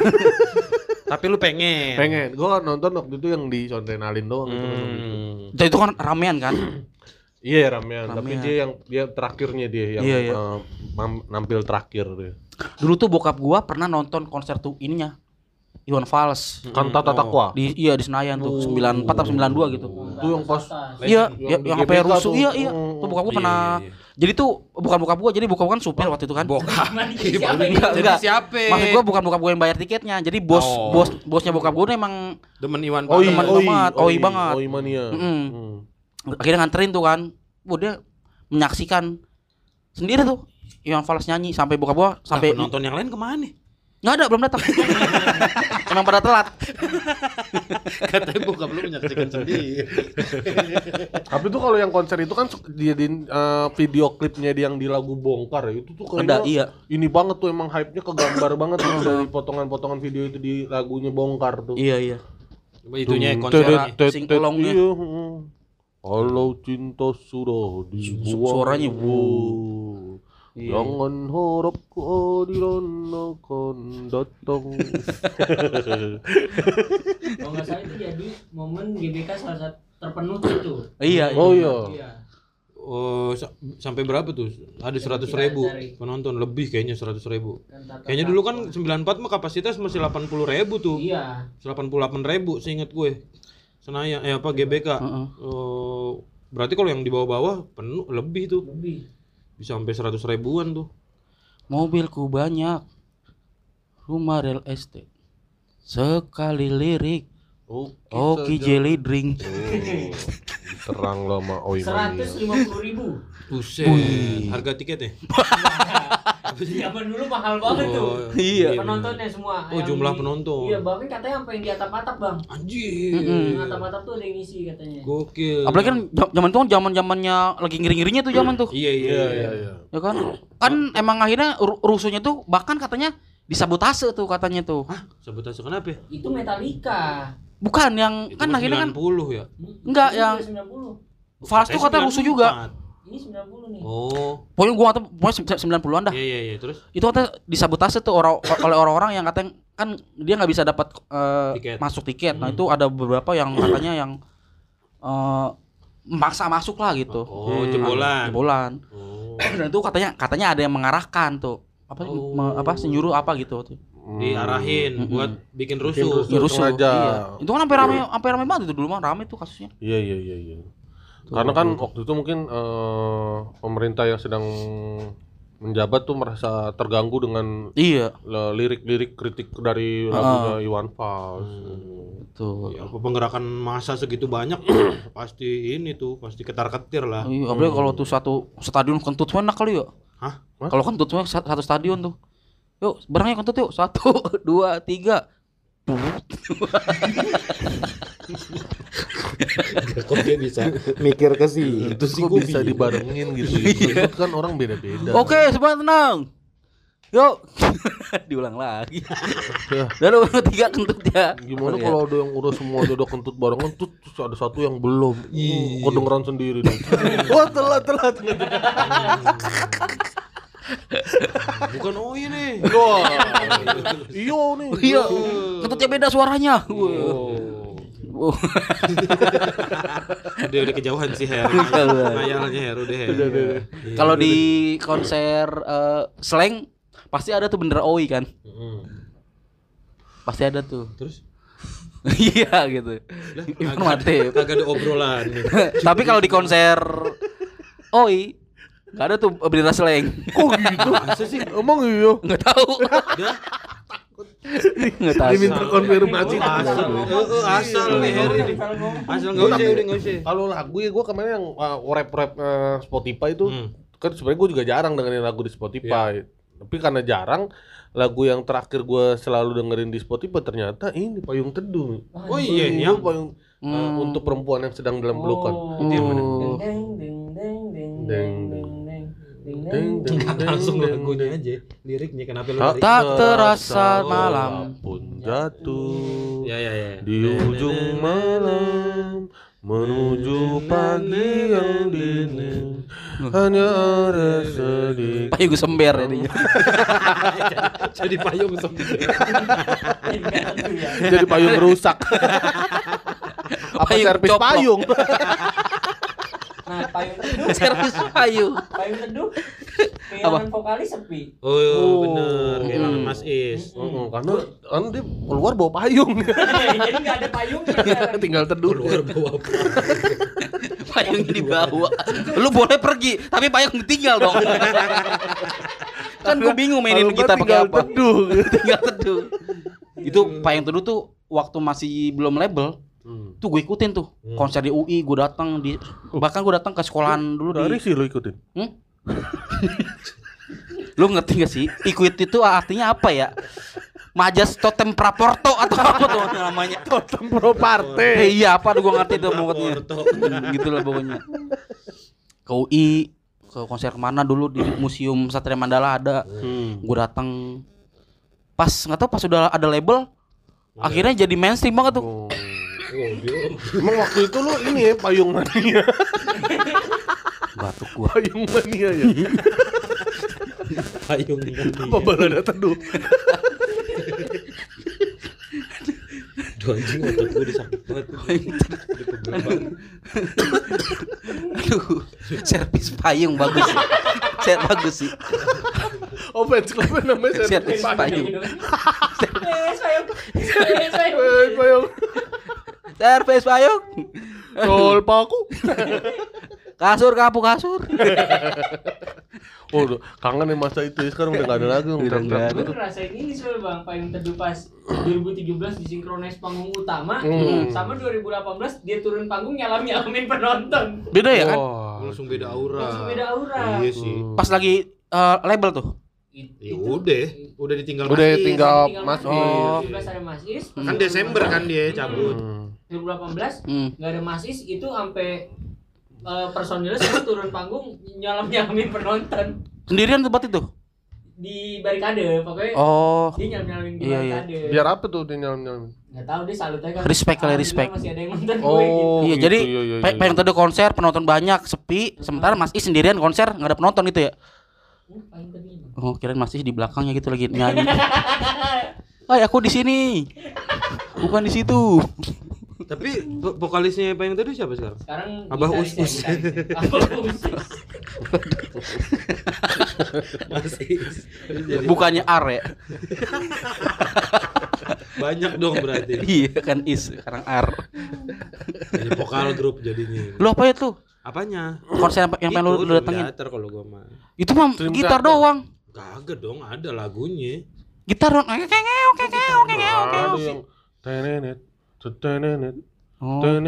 Speaker 1: Tapi lu pengen.
Speaker 3: Pengen. Gua nonton waktu itu yang di Sontenalin doang gitu.
Speaker 1: Hmm.
Speaker 2: Jadi itu kan ramean kan?
Speaker 3: Iya ramean, tapi
Speaker 2: Ramean.
Speaker 3: dia yang dia terakhirnya dia yang
Speaker 2: Iya, iya.
Speaker 3: mam- nampil terakhir dia.
Speaker 2: Dulu tuh bokap gua pernah nonton konser tuh ininya. Iwan Fals.
Speaker 3: Kanta Tatakwa.
Speaker 2: Di iya di Senayan tuh 94 atau 92 gitu.
Speaker 3: Itu yang pas
Speaker 2: Iya,
Speaker 3: Yang
Speaker 2: sampai
Speaker 3: GBK
Speaker 2: rusuh.
Speaker 3: tuh.
Speaker 2: Iya, iya.
Speaker 3: Hmm.
Speaker 2: Tuh bokap gua
Speaker 1: Iya,
Speaker 2: pernah
Speaker 1: iya,
Speaker 2: Jadi tuh bukan bokap gua, jadi bokap gua kan supir waktu itu kan.
Speaker 1: Bokap.
Speaker 2: Enggak,
Speaker 1: Jadi
Speaker 2: enggak.
Speaker 1: siapa?
Speaker 2: Maksud gua bukan bokap gua yang bayar tiketnya. Jadi bos
Speaker 1: Oh.
Speaker 2: bos bosnya bokap gua emang
Speaker 1: Demen Iwan Fals.
Speaker 2: teman
Speaker 3: oi,
Speaker 2: banget,
Speaker 3: oi,
Speaker 2: oi banget.
Speaker 3: Oi mania.
Speaker 2: Mm-mm.
Speaker 3: Hmm.
Speaker 2: akhirnya nganterin tuh kan. Wah, dia menyaksikan sendiri tuh Iwan Fals nyanyi sampai bokap gua
Speaker 1: Sampai nonton yang lain ke mana?
Speaker 2: Nggak ada belum datang. emang pada telat.
Speaker 1: Katanya bokap lu menyaksikan sendiri.
Speaker 3: Tapi tuh kalau yang konser itu kan di eh, video klipnya dia yang di lagu bongkar ya itu tuh kayaknya
Speaker 2: Ada, iya.
Speaker 3: ini banget tuh emang hype-nya kegambar banget tuh dari potongan-potongan video itu di lagunya bongkar tuh.
Speaker 2: Iya, iya.
Speaker 1: Itunya konsernya.
Speaker 3: tedet, tedet,
Speaker 2: sing-alongnya.
Speaker 3: iya, mm. Kalau cinta sudah dibuang
Speaker 2: suaranya,
Speaker 3: wow.
Speaker 2: Iya.
Speaker 3: Jangan harap kehadiran akan datang
Speaker 4: Kalau nggak salah itu jadi momen GBK salah satu terpenuh itu.
Speaker 2: Iya,
Speaker 3: Oh
Speaker 2: iya.
Speaker 3: iya
Speaker 4: Iya.
Speaker 1: Oh, sa- sampai berapa tuh? Ada seratus ribu
Speaker 4: cari.
Speaker 1: penonton lebih kayaknya seratus ribu.
Speaker 4: Kan
Speaker 1: Kayaknya dulu kan 94 mah kapasitas masih 80 ribu tuh.
Speaker 4: Iya.
Speaker 1: 88 ribu seingat gue. Senayan eh apa GBK.
Speaker 2: Heeh.
Speaker 1: Eh, berarti kalau yang di bawah-bawah penuh lebih tuh.
Speaker 4: Lebih.
Speaker 1: Bisa sampai 100 ribuan tuh.
Speaker 2: Mobilku banyak. Rumah real estate. Sekali lirik.
Speaker 3: Oke.
Speaker 2: Oki jelly drink.
Speaker 3: Terang lo sama Oi
Speaker 4: Seratus lima puluh ribu.
Speaker 1: Buset. Harga tiketnya?
Speaker 4: Zaman dulu mahal banget tuh.
Speaker 1: Oh,
Speaker 2: Iya.
Speaker 4: Penontonnya semua.
Speaker 1: Oh, jumlah
Speaker 4: di-
Speaker 1: penonton.
Speaker 4: Iya, bahkan katanya sampai yang di atap-atap, Bang.
Speaker 1: Anjir.
Speaker 4: Yang atap-atap tuh ada yang ngisi katanya.
Speaker 1: Gokil.
Speaker 2: Apalagi kan jam- zaman itu kan zaman-zamannya lagi ngiri-ngirinya tuh zaman tuh.
Speaker 1: Iya iya
Speaker 3: Iya
Speaker 1: iya.
Speaker 3: iya iya.
Speaker 2: Ya kan? Kan emang akhirnya ru- rusuhnya tuh bahkan katanya disabotase tuh katanya tuh.
Speaker 1: Hah, sabotase kenapa ya?
Speaker 4: Itu Metallica.
Speaker 2: Bukan yang
Speaker 1: Itu
Speaker 2: kan akhirnya kan
Speaker 1: 90 ya.
Speaker 4: Hmm,
Speaker 2: Enggak, yang-
Speaker 4: 90.
Speaker 2: Fals tuh katanya rusuh juga.
Speaker 4: Ini 90 nih.
Speaker 1: Oh.
Speaker 2: Pokoknya gua tahu pokoknya 90-an dah.
Speaker 1: Iya iya iya, terus
Speaker 2: Itu katanya disabotase tuh orang oleh orang-orang yang katanya kan dia nggak bisa dapat
Speaker 1: Tiket.
Speaker 2: masuk tiket. Nah, itu ada beberapa yang katanya yang eh maksa masuk lah gitu.
Speaker 1: Oh, jebolan.
Speaker 2: Jebolan.
Speaker 1: Oh.
Speaker 2: Dan itu katanya katanya ada yang mengarahkan tuh. Apa
Speaker 1: Oh.
Speaker 2: me- apa sih nyuruh apa gitu tuh.
Speaker 1: Diarahin
Speaker 2: Mm-mm.
Speaker 1: buat bikin
Speaker 3: Bikin
Speaker 1: rusuh.
Speaker 3: rusuh.
Speaker 2: Ya, rusuh. Iya. Itu kan sampai rame sampai rame banget itu dulu mah rame tuh kasusnya.
Speaker 3: Iya iya iya iya. Karena kan waktu itu mungkin eh, pemerintah yang sedang menjabat tuh merasa terganggu dengan
Speaker 2: Iya,
Speaker 3: lirik-lirik kritik dari
Speaker 2: Ah.
Speaker 3: lagunya Iwan Fals.
Speaker 2: betul.
Speaker 1: Ya, penggerakan massa segitu banyak pasti ini tuh, pasti ketar-ketir lah.
Speaker 2: Iya, apalagi kalau tuh satu stadion kentut enak kali ya.
Speaker 1: Hah?
Speaker 2: Kalau kentut satu stadion tuh. Yuk, barangnya kentut yuk. Satu, dua, tiga.
Speaker 1: Kok dia bisa mikir ke sih?
Speaker 3: Itu sih kok bisa dibarengin gitu. Itu kan orang beda-beda.
Speaker 2: Oke, semua tenang. Yuk. Diulang lagi.
Speaker 3: Ya.
Speaker 2: Dan lu tiga kentut ya.
Speaker 3: Gimana
Speaker 2: Oke.
Speaker 3: kalau ada yang udah semua udah kentut barengan tuh terus ada satu yang belum. Uh, kedengeran sendiri. Wah, telat telat.
Speaker 1: Bukan oh ini.
Speaker 3: Wah. Iya nih.
Speaker 2: Iya. Kentutnya beda suaranya.
Speaker 1: Oh.
Speaker 2: Oh.
Speaker 1: Udah udah kejauhan sih Her. Ngayalnya Her udah Her. Iya.
Speaker 2: Kalau di konser eh, slang pasti ada tuh bendera OI kan? Pasti ada tuh.
Speaker 1: Terus
Speaker 2: Iya gitu. Informatif.
Speaker 1: kagak ada obrolan.
Speaker 2: Tapi kalau di konser OI nggak ada tuh bendera slang.
Speaker 3: Kok gitu?
Speaker 1: Masa sih?
Speaker 3: Emang iya.
Speaker 2: Nggak tahu.
Speaker 1: Dah.
Speaker 2: Nggak tahu.
Speaker 3: Diminta konfirmasi.
Speaker 1: Asal, eh, eh, asal nih ini. Asal nggak usah udah nggak usah.
Speaker 3: Kalau lagu ya gue kemarin yang uh, rap-rap uh, Spotify itu
Speaker 1: Hmm.
Speaker 3: kan sebenarnya gue juga jarang dengerin lagu di Spotify. Tapi karena jarang lagu yang terakhir gue selalu dengerin di Spotify ternyata ini Payung Teduh.
Speaker 1: Oh iya, yang
Speaker 3: payung uh, untuk perempuan yang sedang dalam pelukan.
Speaker 4: Oh.
Speaker 1: Itu yang mana?
Speaker 4: Deng deng deng deng
Speaker 3: Deng,
Speaker 4: deng,
Speaker 1: langsung lagunya aja. Liriknya kenapa lu
Speaker 3: Tak,
Speaker 1: lari?
Speaker 2: Tak terasa malam.
Speaker 3: pun jatuh
Speaker 1: Ya ya ya.
Speaker 3: di ujung malam menuju pagi yang dingin hanya ada sedikit
Speaker 2: Payung sember jadinya.
Speaker 1: Jadi payung sendiri.
Speaker 3: jadi payung rusak apa
Speaker 2: Payung
Speaker 3: servis
Speaker 2: coplok.
Speaker 3: payung
Speaker 4: Nah, payung teduh,
Speaker 2: Servis payung.
Speaker 4: payung teduh. Kehilangan vokalis sepi.
Speaker 1: Oh, bener. Kehilangan Mas Is.
Speaker 3: Mm, karena kan dia keluar bawa payung
Speaker 4: Jadi nggak ada payungnya. sekarang.
Speaker 3: tinggal teduh
Speaker 1: Keluar bawa
Speaker 2: Payungnya dibawa. Lu boleh pergi, tapi payung tinggal dong. kan gue bingung mainin kita pakai
Speaker 3: tinggal
Speaker 2: apa.
Speaker 3: teduh
Speaker 2: tinggal teduh. Itu payung teduh tuh waktu masih belum label,
Speaker 3: Hmm.
Speaker 2: tuh gue ikutin tuh. Konser di UI gue datang di bahkan gue datang ke sekolahan dulu
Speaker 3: dari
Speaker 2: di
Speaker 3: sih lo ikutin?
Speaker 2: Hmm? lu ngerti gak sih? Ikut itu artinya apa ya? Majas totem praporto atau apa tuh namanya?
Speaker 3: Totem pro
Speaker 2: eh, iya apa tuh gue ngerti tuh pokoknya.
Speaker 1: Praporto.
Speaker 2: gitu lah pokoknya. Ke UI ke konser ke mana dulu? Di museum Satria Mandala ada.
Speaker 3: Hmm.
Speaker 2: gue datang. Pas nggak tahu pas udah ada label akhirnya jadi mainstream banget tuh.
Speaker 3: Oh. Emang waktu itu lu ini ya payung mania,
Speaker 2: batuk gua
Speaker 3: payung mania ya.
Speaker 1: Payung
Speaker 3: Apa balada teduh?
Speaker 1: Duh anjing otot gue disakit banget.
Speaker 2: Aduh servis payung bagus sih set bagus sih
Speaker 3: Oh fans clubnya namanya
Speaker 2: servis
Speaker 3: servis payung.
Speaker 4: Eh, payung. Eh, payung.
Speaker 3: Payung.
Speaker 2: Servis payung.
Speaker 3: Tol paku.
Speaker 2: Kasur kapuk kasur.
Speaker 3: Oh, udah kangen ya masa itu. Sekarang udah gak ada lagi.
Speaker 2: Udah nggak ada.
Speaker 4: Gue ngerasain ini soalnya bang payung teduh pas 2017 disinkronize panggung utama
Speaker 3: Hmm.
Speaker 4: sama 2018 dia turun panggung nyalam nyalamin penonton
Speaker 2: Beda ya kan?
Speaker 3: Wah.
Speaker 1: Langsung beda aura.
Speaker 4: langsung beda aura
Speaker 1: Iya sih.
Speaker 2: Pas lagi eh, label tuh.
Speaker 1: Ya
Speaker 4: itu
Speaker 1: udah, udah ditinggal
Speaker 3: Udah
Speaker 1: Mas
Speaker 3: tinggal
Speaker 4: tinggal
Speaker 3: Mas
Speaker 2: Oh.
Speaker 4: Is 2017 ada Mas Is
Speaker 1: Kan Desember kan dia cabut.
Speaker 3: Hmm.
Speaker 4: 2018
Speaker 2: Hmm.
Speaker 4: nggak ada Mas Is itu sampai eh, personilnya semua turun panggung nyalam nyalamin penonton
Speaker 2: Sendirian tempat itu.
Speaker 4: di barikade pokoknya
Speaker 2: Oh.
Speaker 4: dia nyalam nyalamin di
Speaker 2: Iya, iya.
Speaker 4: barikade
Speaker 3: Biar apa tuh dia nyalam-nyalam?
Speaker 4: nggak tahu dia salut aja kan
Speaker 2: Respect kali, respect.
Speaker 4: masih ada yang nonton gue gitu
Speaker 3: Oh,
Speaker 2: iya,
Speaker 3: gitu,
Speaker 2: jadi
Speaker 3: iya, iya, iya.
Speaker 2: pengen teduh konser, penonton banyak, sepi, sementara Mas Is sendirian konser nggak ada penonton itu ya.
Speaker 4: Uh, tadi Bang.
Speaker 2: Oh, kirain Mas Is di belakangnya gitu lagi nyanyi. Hai, aku di sini. Bukan di situ.
Speaker 1: Tapi vo- vokalisnya yang tadi siapa sekarang?
Speaker 4: sekarang
Speaker 1: Abah
Speaker 4: ya,
Speaker 1: Us-Us.
Speaker 4: gitaris ya. Abah Us-Us.
Speaker 1: Masih.
Speaker 2: Bukannya R ya.
Speaker 1: Banyak dong berarti.
Speaker 2: iya, kan Is sekarang R.
Speaker 1: Jadi vokal grup jadinya.
Speaker 2: Lu apa itu?
Speaker 1: Apanya?
Speaker 2: Konser yang, yang pengen lu, datengin.
Speaker 1: theater kalau gua mah.
Speaker 2: Itu mah gitar doang.
Speaker 1: Kagak dong, ada lagunya.
Speaker 2: Gitar doang. Oke, oke, oke, oke, oke, oke.
Speaker 3: Ada yang tenenet,
Speaker 2: Oh.
Speaker 3: Itu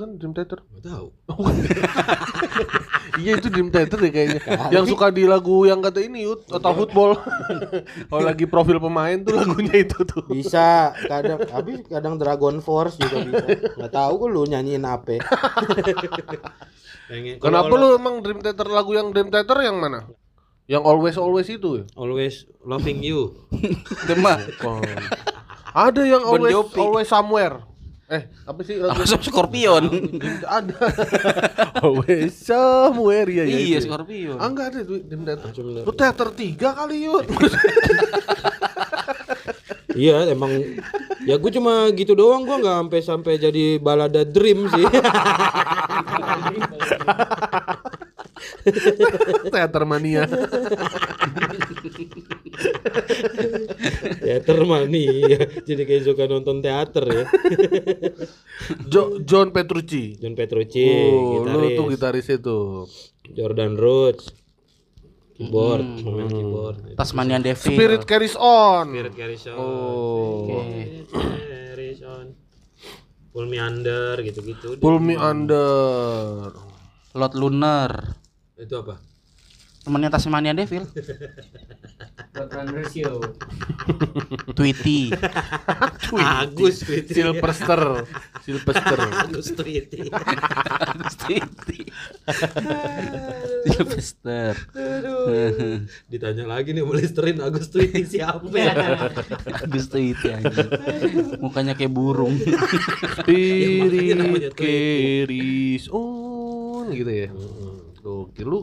Speaker 3: kan Dream Theater.
Speaker 1: Enggak tahu.
Speaker 3: Iya itu Dream Theater deh kayaknya. yang suka di lagu yang kata ini Yud, atau football. Kalau lagi profil pemain tuh lagunya itu tuh.
Speaker 1: Bisa, kadang tapi kadang Dragon Force juga bisa. Enggak tahu kok lu nyanyiin apa.
Speaker 3: Kenapa lu emang Dream Theater lagu yang Dream Theater yang mana? Yang always always itu ya?
Speaker 1: always loving you?
Speaker 2: Mah.
Speaker 3: Ada yang
Speaker 2: Bon
Speaker 3: always
Speaker 2: Jovi.
Speaker 3: always somewhere. Eh, apa sih lagu?
Speaker 2: Apa Scorpion?
Speaker 3: ada. always somewhere ya ya.
Speaker 2: Iya,
Speaker 3: itu ya.
Speaker 2: Scorpion.
Speaker 3: Ah enggak ada itu Dream Theater.
Speaker 1: Cuma-
Speaker 3: Lu teater tiga kali yuk.
Speaker 1: Iya, emang ya gue cuma gitu doang gua nggak sampai sampai jadi balada dream sih.
Speaker 3: teater mania.
Speaker 1: Teater mania. Jadi kayak suka nonton teater ya.
Speaker 3: Jo- John Petrucci.
Speaker 1: John Petrucci,
Speaker 3: Oh, lu
Speaker 1: gitaris.
Speaker 3: tuh gitaris itu.
Speaker 1: Jordan Rhodes. Keyboard, pemain keyboard.
Speaker 2: Tasmanian Devil.
Speaker 3: Spirit carries on.
Speaker 1: Spirit Garrison.
Speaker 3: Oh.
Speaker 1: Spirit Garrison. Pull Me Under gitu-gitu.
Speaker 3: Pull me under.
Speaker 2: Lord Lunar.
Speaker 1: Itu apa?
Speaker 2: Temennya Tasmanian Devil.
Speaker 4: Yo.
Speaker 2: Tweety.
Speaker 1: Agus Tweety.
Speaker 3: Sylvester. Sylvester.
Speaker 1: Agus Tweety.
Speaker 2: Tweety. Sylvester.
Speaker 1: Ditanya lagi nih boleh Listerin Agus Tweety siapa ya?
Speaker 2: Agus Tweety anjing. Mukanya kayak burung.
Speaker 3: Spirit
Speaker 1: namanya tuh.
Speaker 3: carries on gitu ya. Gokil lu.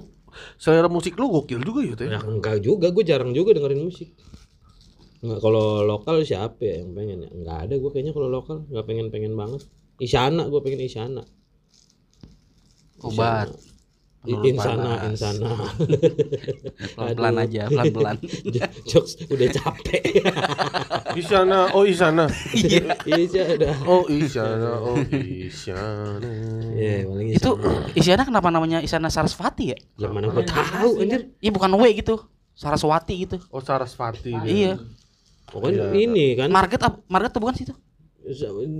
Speaker 3: Selera musik lu gokil juga ya, Teh.
Speaker 1: Ya enggak juga, gue jarang juga dengerin musik. Enggak kalau lokal siapa ya yang pengen ya? Enggak ada gue kayaknya kalau lokal nggak pengen-pengen banget. Isyana gue pengen Isyana.
Speaker 2: Obat.
Speaker 1: I- Insana, Insana.
Speaker 2: Pelan-pelan aja, pelan-pelan.
Speaker 1: Jokes udah capek.
Speaker 3: Isyana, oh Isyana.
Speaker 2: Iya.
Speaker 1: Isyana.
Speaker 3: Oh Isyana, oh Isyana.
Speaker 1: Ya, paling
Speaker 2: Itu.
Speaker 1: Isyana
Speaker 2: kenapa namanya Isyana Sarasvati ya?
Speaker 1: Yang mana gue tahu anjir.
Speaker 2: Iya bukan W gitu. Saraswati gitu.
Speaker 3: Oh Sarasvati. dia.
Speaker 2: Iya.
Speaker 1: Pokoknya ini kan
Speaker 2: Market market tuh bukan sih itu?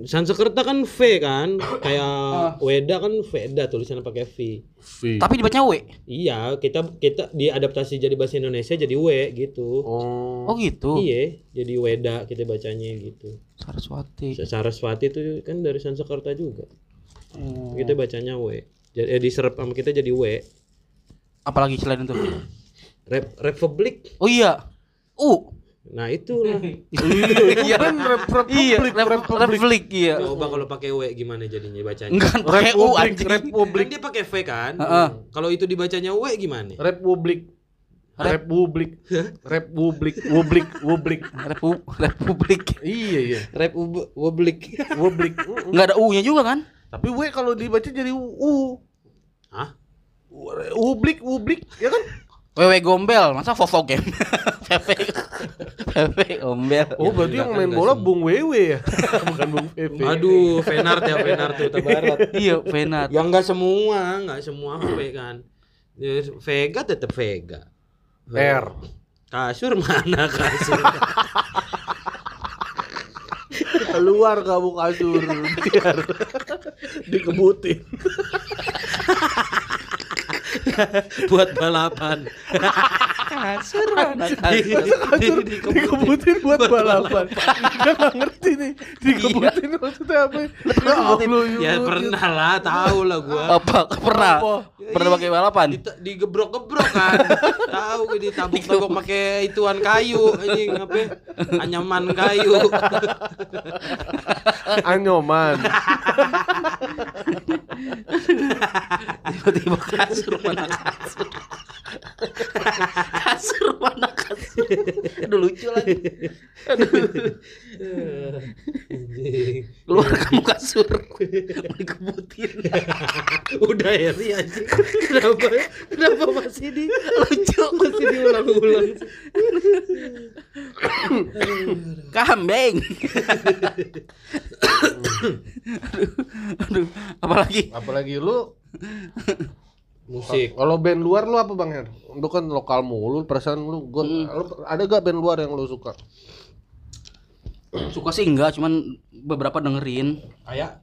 Speaker 1: Sansekerta kan V kan, kayak Weda kan Veda tulisannya pakai V.
Speaker 3: V.
Speaker 2: Tapi dibacanya W.
Speaker 1: Iya, kita kita diadaptasi jadi bahasa Indonesia jadi W gitu.
Speaker 3: Oh.
Speaker 2: Oh gitu.
Speaker 1: Iya, jadi Weda kita bacanya gitu.
Speaker 2: Saraswati.
Speaker 1: Saraswati itu kan dari Sansekerta juga.
Speaker 2: Oh.
Speaker 1: Kita bacanya W. Jadi eh, diserap sama kita jadi W.
Speaker 2: Apalagi selain itu?
Speaker 1: Rep Republik.
Speaker 2: Oh iya. U.
Speaker 1: Nah, itulah.
Speaker 2: Iya.
Speaker 3: Kan
Speaker 2: Iya,
Speaker 3: republik,
Speaker 2: Rep-
Speaker 3: republik.
Speaker 2: Republik iya.
Speaker 1: Coba kalau pakai W gimana jadinya bacanya?
Speaker 2: Enggak pakai U
Speaker 3: Republik,
Speaker 2: anjing.
Speaker 3: republik,
Speaker 1: Kan dia pakai V kan?
Speaker 2: Heeh.
Speaker 1: Kalau itu dibacanya W gimana?
Speaker 3: republik.
Speaker 2: Rep-
Speaker 3: Republik. Republik, wublik, wublik.
Speaker 2: Repu- Republik.
Speaker 3: Iya, iya.
Speaker 1: Republik.
Speaker 3: Wublik.
Speaker 2: Enggak ada U-nya juga kan?
Speaker 3: Tapi W kalau dibaca jadi U.
Speaker 1: Hah?
Speaker 3: Wublik, wublik, ya kan?
Speaker 2: Wewe gombel, masa Vovo game? Pepe. Pepe ombel.
Speaker 3: Oh, berarti yang main bola Bung Wewe ya? Bukan Bung Pepe.
Speaker 1: Aduh, Venart ya Venart tuh Barat.
Speaker 2: Iya, Venat.
Speaker 1: Ya enggak semua, enggak semua HP kan. Ya, Vega tetap Vega.
Speaker 3: R.
Speaker 1: Kasur mana kasur?
Speaker 3: Keluar kamu kasur biar dikebutin.
Speaker 1: buat balapan.
Speaker 2: Kasur
Speaker 1: Di- di-
Speaker 3: Kasur
Speaker 1: di-
Speaker 3: dikebutin buat balapan. Dia nggak ngerti nih. Dikebutin maksudnya apa? Ya
Speaker 1: Ya pernah lah, tahu lah gua.
Speaker 2: Apa? Pernah? Pernah pakai balapan?
Speaker 1: Di, digebrok-gebrok kan. tahu gue ditabuk-tabuk pakai ituan kayu anjing apa? Anyaman kayu.
Speaker 3: Anyoman.
Speaker 2: Tiba-tiba kasur mana kasur. kasur mana kasur. Aduh lucu lagi. Keluar kamu kasur. Dikebutin.
Speaker 1: Udah ya sih anjing. Kenapa? Kenapa masih di lucu masih diulang-ulang?
Speaker 2: Kambing. aduh, aduh, apalagi
Speaker 3: Apalagi lu
Speaker 1: Musik.
Speaker 3: Kalau band luar lu apa Bang Her? Lu kan lokal mulu, perasaan lu gua lu ada gak band luar yang lu suka?
Speaker 2: suka sih enggak, cuman beberapa dengerin.
Speaker 1: Kayak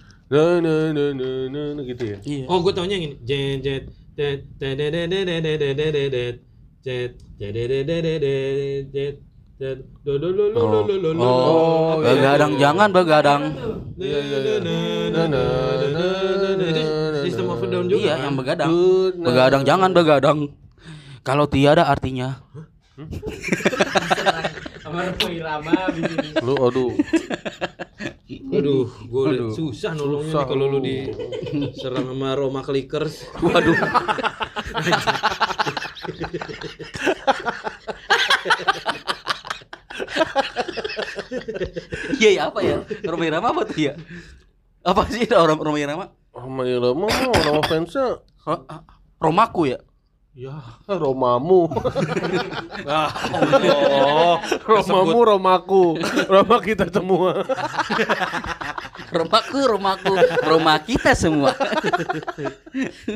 Speaker 3: Na na na na na na gitu ya.
Speaker 2: Iya.
Speaker 1: Oh, gue taunya yang ini. Jet jet jet jet jet jet jet jet jet jet jet jet jet jet jet jet do do do do do do do
Speaker 2: Oh, begadang jangan begadang.
Speaker 3: Iya iya iya.
Speaker 1: Itu System of Down juga.
Speaker 2: Iya,
Speaker 1: kan?
Speaker 2: yang begadang. Begadang jangan begadang. Kalau tiada artinya.
Speaker 4: Kamar Irama begini.
Speaker 3: Lu aduh.
Speaker 1: Aduh, gue
Speaker 3: Aduh.
Speaker 1: susah nolongnya
Speaker 3: Susah
Speaker 1: nih kalau lu diserang sama Roma Clickers.
Speaker 2: Waduh. Iya ya apa ya? Roma Irama apa tuh ya? Apa sih orang Roma Irama?
Speaker 3: Sama Irama mah nama fansnya
Speaker 2: Ro- Romaku ya?
Speaker 3: Ya, Romamu.
Speaker 1: Ah, oh,
Speaker 3: Romamu, Romaku. Roma kita semua.
Speaker 2: Romaku, Romaku, Roma kita semua.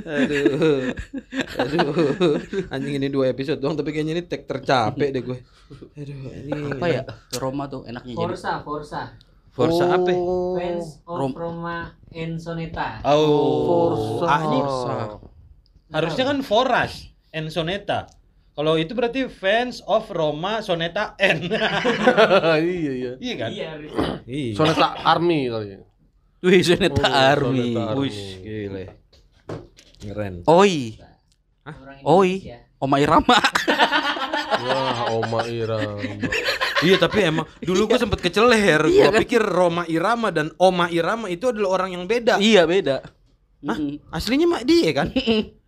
Speaker 1: aduh, aduh, anjing ini dua episode doang, tapi kayaknya ini tag tercapek deh gue. Aduh, ini
Speaker 2: Apa ya? Roma tuh enaknya jadi.
Speaker 4: Forza, Forza.
Speaker 1: Forza apa?
Speaker 3: Oh.
Speaker 4: Fans of
Speaker 2: Rom-
Speaker 4: Roma and Soneta.
Speaker 1: Oh,
Speaker 3: Forza.
Speaker 1: A-nya harusnya kan Foras and Soneta. Kalau itu berarti fans of Roma Soneta N.
Speaker 3: iya iya.
Speaker 1: iya kan?
Speaker 4: Iya,
Speaker 1: Iya.
Speaker 3: Soneta Army kali ya.
Speaker 2: Wih, Soneta
Speaker 3: Oh,
Speaker 2: Army.
Speaker 3: Soneta Army.
Speaker 1: Wih, gile. Keren.
Speaker 2: Oi,
Speaker 4: orang
Speaker 2: oi. Oma Irama.
Speaker 3: Wah, Oma Irama.
Speaker 1: Iya tapi emang dulu gue sempet keceler.
Speaker 2: Iya
Speaker 1: Gue
Speaker 2: kan?
Speaker 1: pikir Roma Irama dan Oma Irama itu adalah orang yang beda.
Speaker 2: iya beda.
Speaker 1: Hah? Aslinya mah dia kan?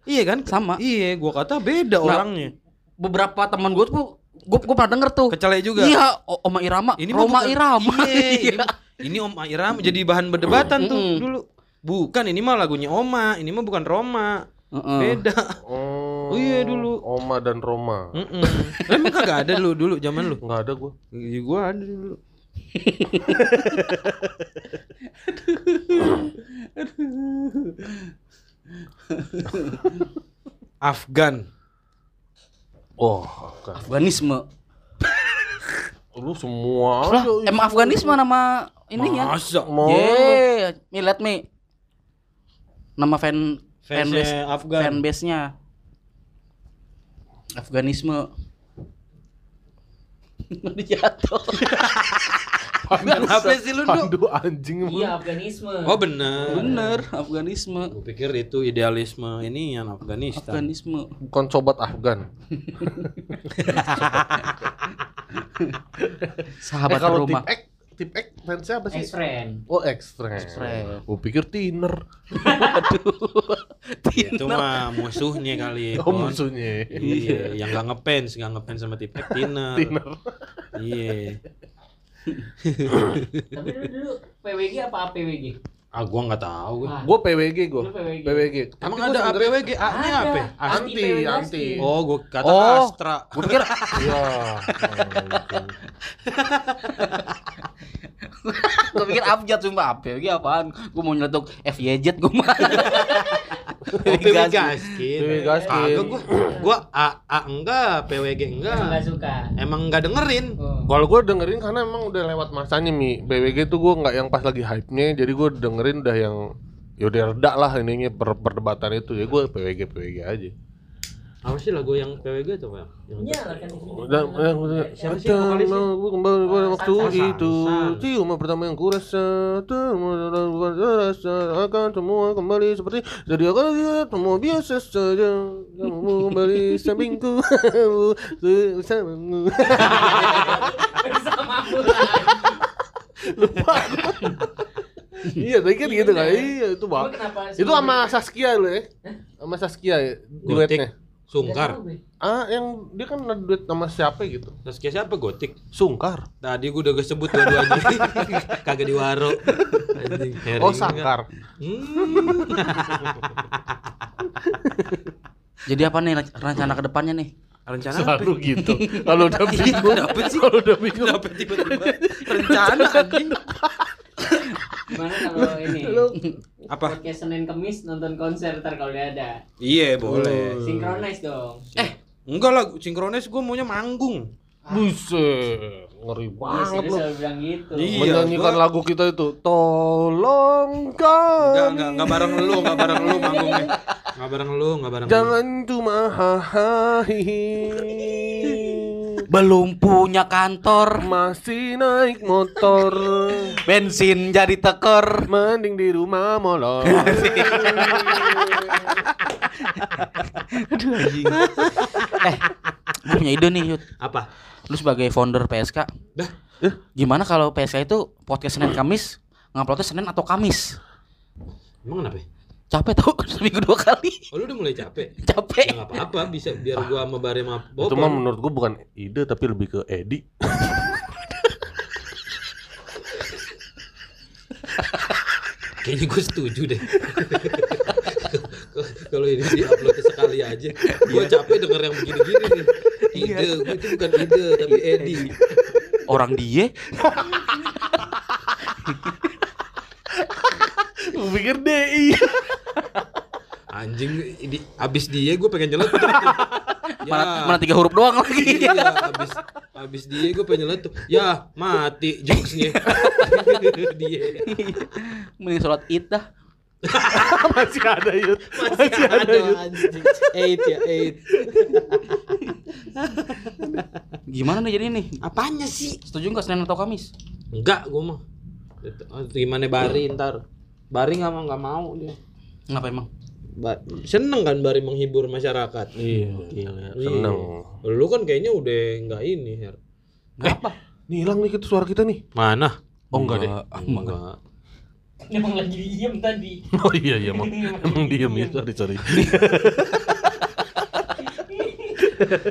Speaker 1: Iya kan?
Speaker 2: Sama.
Speaker 1: Iya, gua kata beda
Speaker 2: Nah,
Speaker 1: orangnya.
Speaker 2: Beberapa teman gue tuh, gue gue pernah denger tuh.
Speaker 1: Kecele juga.
Speaker 2: Iya, O- Oma Irama,
Speaker 1: Ini
Speaker 2: Roma
Speaker 1: bukan-
Speaker 2: Irama.
Speaker 1: Iya, ini, ini Oma Irama jadi bahan perdebatan tuh dulu. Bukan, ini mah lagunya Oma, ini mah bukan Roma.
Speaker 2: Heeh.
Speaker 1: Beda.
Speaker 3: Oh,
Speaker 1: Oh iya, dulu.
Speaker 3: Oma dan Roma.
Speaker 1: Mm-mm. Emang kagak ada lu dulu zaman lu?
Speaker 3: Enggak ada gua.
Speaker 1: Iya, gua ada dulu. Afgan.
Speaker 3: Oh, kan.
Speaker 2: Afganisme.
Speaker 3: Lu semua
Speaker 2: Lah, emang Afganisme nama ininya?
Speaker 1: Masa?
Speaker 3: Mau
Speaker 2: Ye, me let me. Nama fan fanbase
Speaker 1: Afgan.
Speaker 2: fanbase-nya. Afganisme. Jatuh.
Speaker 1: Kenapa sih lu, Du?
Speaker 3: Pandu anjing.
Speaker 4: Iya, Afganisme.
Speaker 1: Oh bener.
Speaker 2: Bener, Afganisme.
Speaker 1: Gue pikir itu idealisme ini yang Afghanistan.
Speaker 2: Afganisme.
Speaker 3: Bukan sobat Afgan.
Speaker 2: Sahabat
Speaker 3: eh, kalau
Speaker 2: rumah.
Speaker 3: X tip X fansnya apa sih?
Speaker 4: ex friend
Speaker 3: Oh, X-Friend.
Speaker 2: X-Friend.
Speaker 3: Gue pikir Tiner.
Speaker 1: Itu mah musuhnya kali.
Speaker 3: Oh,
Speaker 1: Kon.
Speaker 3: musuhnya.
Speaker 1: Iya, yang nggak ngefans, nggak ngefans sama Tipek Tiner.
Speaker 3: Tiner.
Speaker 1: Iya.
Speaker 4: Tapi dulu dulu PWG apa APWG
Speaker 1: Ah, gua nggak tahu gua.
Speaker 4: Ah,
Speaker 3: Gue PWG gue.
Speaker 4: Lu PWG.
Speaker 3: PWG.
Speaker 1: Emang ada
Speaker 3: gua
Speaker 1: APWG? A-nya
Speaker 4: Ada.
Speaker 1: apa?
Speaker 3: Anti,
Speaker 4: PWG.
Speaker 3: anti.
Speaker 1: Oh, gua kata
Speaker 2: Oh.
Speaker 1: Astra.
Speaker 2: Gue pikir
Speaker 3: Iya.
Speaker 2: gue pikir abjad sumpah apa lagi apaan gue mau nyeletuk FYZ gue mah
Speaker 1: Oh, PWG Gaskin.
Speaker 3: PWG Gaskin.
Speaker 1: Gua. Gua A, A enggak, PWG
Speaker 4: nggak
Speaker 1: enggak.
Speaker 4: suka
Speaker 1: Emang enggak dengerin.
Speaker 4: oh.
Speaker 3: Kalau gue dengerin karena emang udah lewat masanya mi. PWG tuh gue nggak yang pas lagi hype-nya, jadi gue dengerin udah yang ya udah reda lah ininya per perdebatan itu ya gue PWG PWG aja.
Speaker 1: Apa sih lagu yang PWG Pak? Yang
Speaker 4: Iya lah kan
Speaker 3: yang
Speaker 1: Siapa sih vokalisnya?
Speaker 3: Aku kembali pada
Speaker 4: Ah,
Speaker 3: waktu itu. Cium pertama yang kurasa rasa akan semua kembali seperti Jadi akan lihat semua biasa saja Kamu kembali sampingku Bersamamu
Speaker 4: Bersama aku lah.
Speaker 3: Iya tadi kan gitu kan
Speaker 4: Iya.
Speaker 3: Itu bang Itu sama Saskia lo ya Sama Saskia ya Duetnya
Speaker 1: Sungkar.
Speaker 3: Ah yang dia kan duet sama siapa gitu
Speaker 1: Saskia siapa? Gotik.
Speaker 3: Sungkar
Speaker 1: Tadi gua udah kesebut dua-duanya. Kagak diwaro. Anjing, Hering
Speaker 3: Oh. Sangkar
Speaker 1: Hmm.
Speaker 2: jadi apa nih rencana ke depannya nih
Speaker 1: Rencana apa?
Speaker 3: Selalu gitu Kalau udah bingung
Speaker 1: Kenapa sih?
Speaker 3: Kalau udah bingung
Speaker 1: Kenapa tiba-tiba rencana anjing?
Speaker 4: Gimana kalau ini?
Speaker 1: Apa?
Speaker 4: Podcast Senin Kemis nonton konser ntar kalau dia ada.
Speaker 1: Iya, boleh.
Speaker 4: Synchronize dong.
Speaker 1: Eh, enggak lah, sinkronis gua maunya manggung.
Speaker 3: Buset, ngeri
Speaker 4: Yes,
Speaker 3: banget
Speaker 4: dia
Speaker 3: lu.
Speaker 4: bilang gitu.
Speaker 1: Iya.
Speaker 3: Menyanyikan
Speaker 1: gua-
Speaker 3: lagu kita itu, tolong kami.
Speaker 1: Enggak, enggak, enggak bareng lu, enggak bareng lu manggungnya. Enggak bareng lu, enggak bareng lu.
Speaker 3: Jangan cuma hahaha.
Speaker 2: belum punya kantor
Speaker 3: Masih naik motor,
Speaker 2: bensin jadi tekor
Speaker 3: mending di rumah molor.
Speaker 2: eh gue punya ide nih Yud
Speaker 1: Apa?
Speaker 2: lu sebagai founder PSK
Speaker 1: Dah.
Speaker 2: gimana kalau PSK itu podcast Senin Kamis nguploadnya Senin atau Kamis
Speaker 1: Emang kenapa? ya?
Speaker 2: Capek tau seminggu dua kali
Speaker 1: Oh, lu udah mulai capek?
Speaker 2: capek
Speaker 1: Ya enggak apa-apa, bisa biar gua sama Bare sama
Speaker 3: Itu mah menurut gua bukan ide tapi lebih ke Edi.
Speaker 1: Kayaknya gue setuju deh. Kalau ini di-upload sekali aja, gua capek denger yang begini-gini nih. Ide, gue itu bukan ide, tapi Edi.
Speaker 2: orang dia
Speaker 3: Gua pikir DI.
Speaker 1: Anjing, ini abis dia gue pengen nyeletuk.
Speaker 2: mana, mana tiga huruf doang lagi
Speaker 1: Iya, abis abis dia gue pengen nyeletuk. Ya, mati jokesnya. dia.
Speaker 2: mending sholat id dah
Speaker 3: Masih ada yut.
Speaker 1: Masih ada anjing. Eight ya, eight.
Speaker 2: gimana nih jadi nih
Speaker 1: Apanya sih?
Speaker 2: setuju nggak Senin atau Kamis
Speaker 1: Enggak, gue mah. Oh, Gimana Bari ntar? Bari nggak mau nggak mau dia.
Speaker 2: ngapa emang
Speaker 1: Ba- seneng kan Bari menghibur masyarakat.
Speaker 3: Iya,
Speaker 1: Iya.
Speaker 3: seneng.
Speaker 1: Lu kan kayaknya udah nggak ini, Her.
Speaker 2: ngapa
Speaker 3: Nih hilang nih kita suara kita nih.
Speaker 1: Mana?
Speaker 3: Oh enggak deh.
Speaker 1: Enggak.
Speaker 4: Emang lagi diem tadi.
Speaker 3: Oh iya iya emang emang diem ya sorry sorry.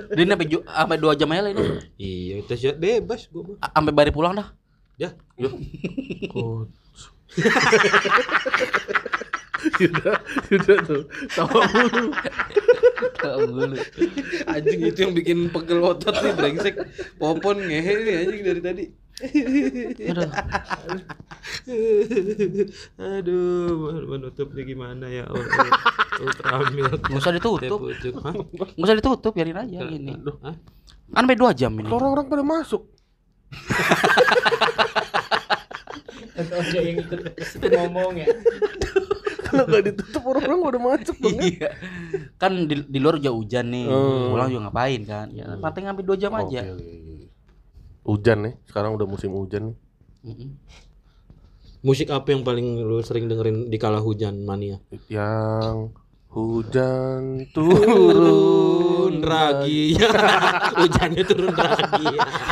Speaker 2: dia ini sampai sampai dua jam aja lah ini
Speaker 1: Iya, itu sih bebas gua
Speaker 2: sampai bari pulang dah
Speaker 1: Ya,
Speaker 3: Yo. Sudah, sudah tuh. Tawa mulu.
Speaker 1: anjing itu yang bikin pegel otot nih brengsek. Popon ngehe nih anjing dari tadi.
Speaker 2: Aduh.
Speaker 1: Aduh, menutupnya gimana ya? Ultra, ultra milk.
Speaker 2: nggak usah ditutup
Speaker 1: Pucuk. Hah?
Speaker 2: nggak usah ditutup biarin aja gini
Speaker 1: Hah?
Speaker 2: kan sampai dua jam ini
Speaker 3: Orang-orang pada masuk.
Speaker 4: Atau ada yang ikut ngomong ya.
Speaker 3: Kalau nggak ditutup orang-orang pada masuk bang.
Speaker 2: Iya. kan di, di luar juga hujan nih
Speaker 3: Hmm.
Speaker 2: pulang juga ngapain kan ya paling ngambil dua jam aja
Speaker 3: oke, oke. Hujan nih, sekarang udah musim hujan nih.
Speaker 1: Musik apa yang paling lu sering dengerin di kala hujan mania?
Speaker 3: Yang hujan
Speaker 1: Turun
Speaker 3: turun
Speaker 1: ragi. Hujannya turun ragi.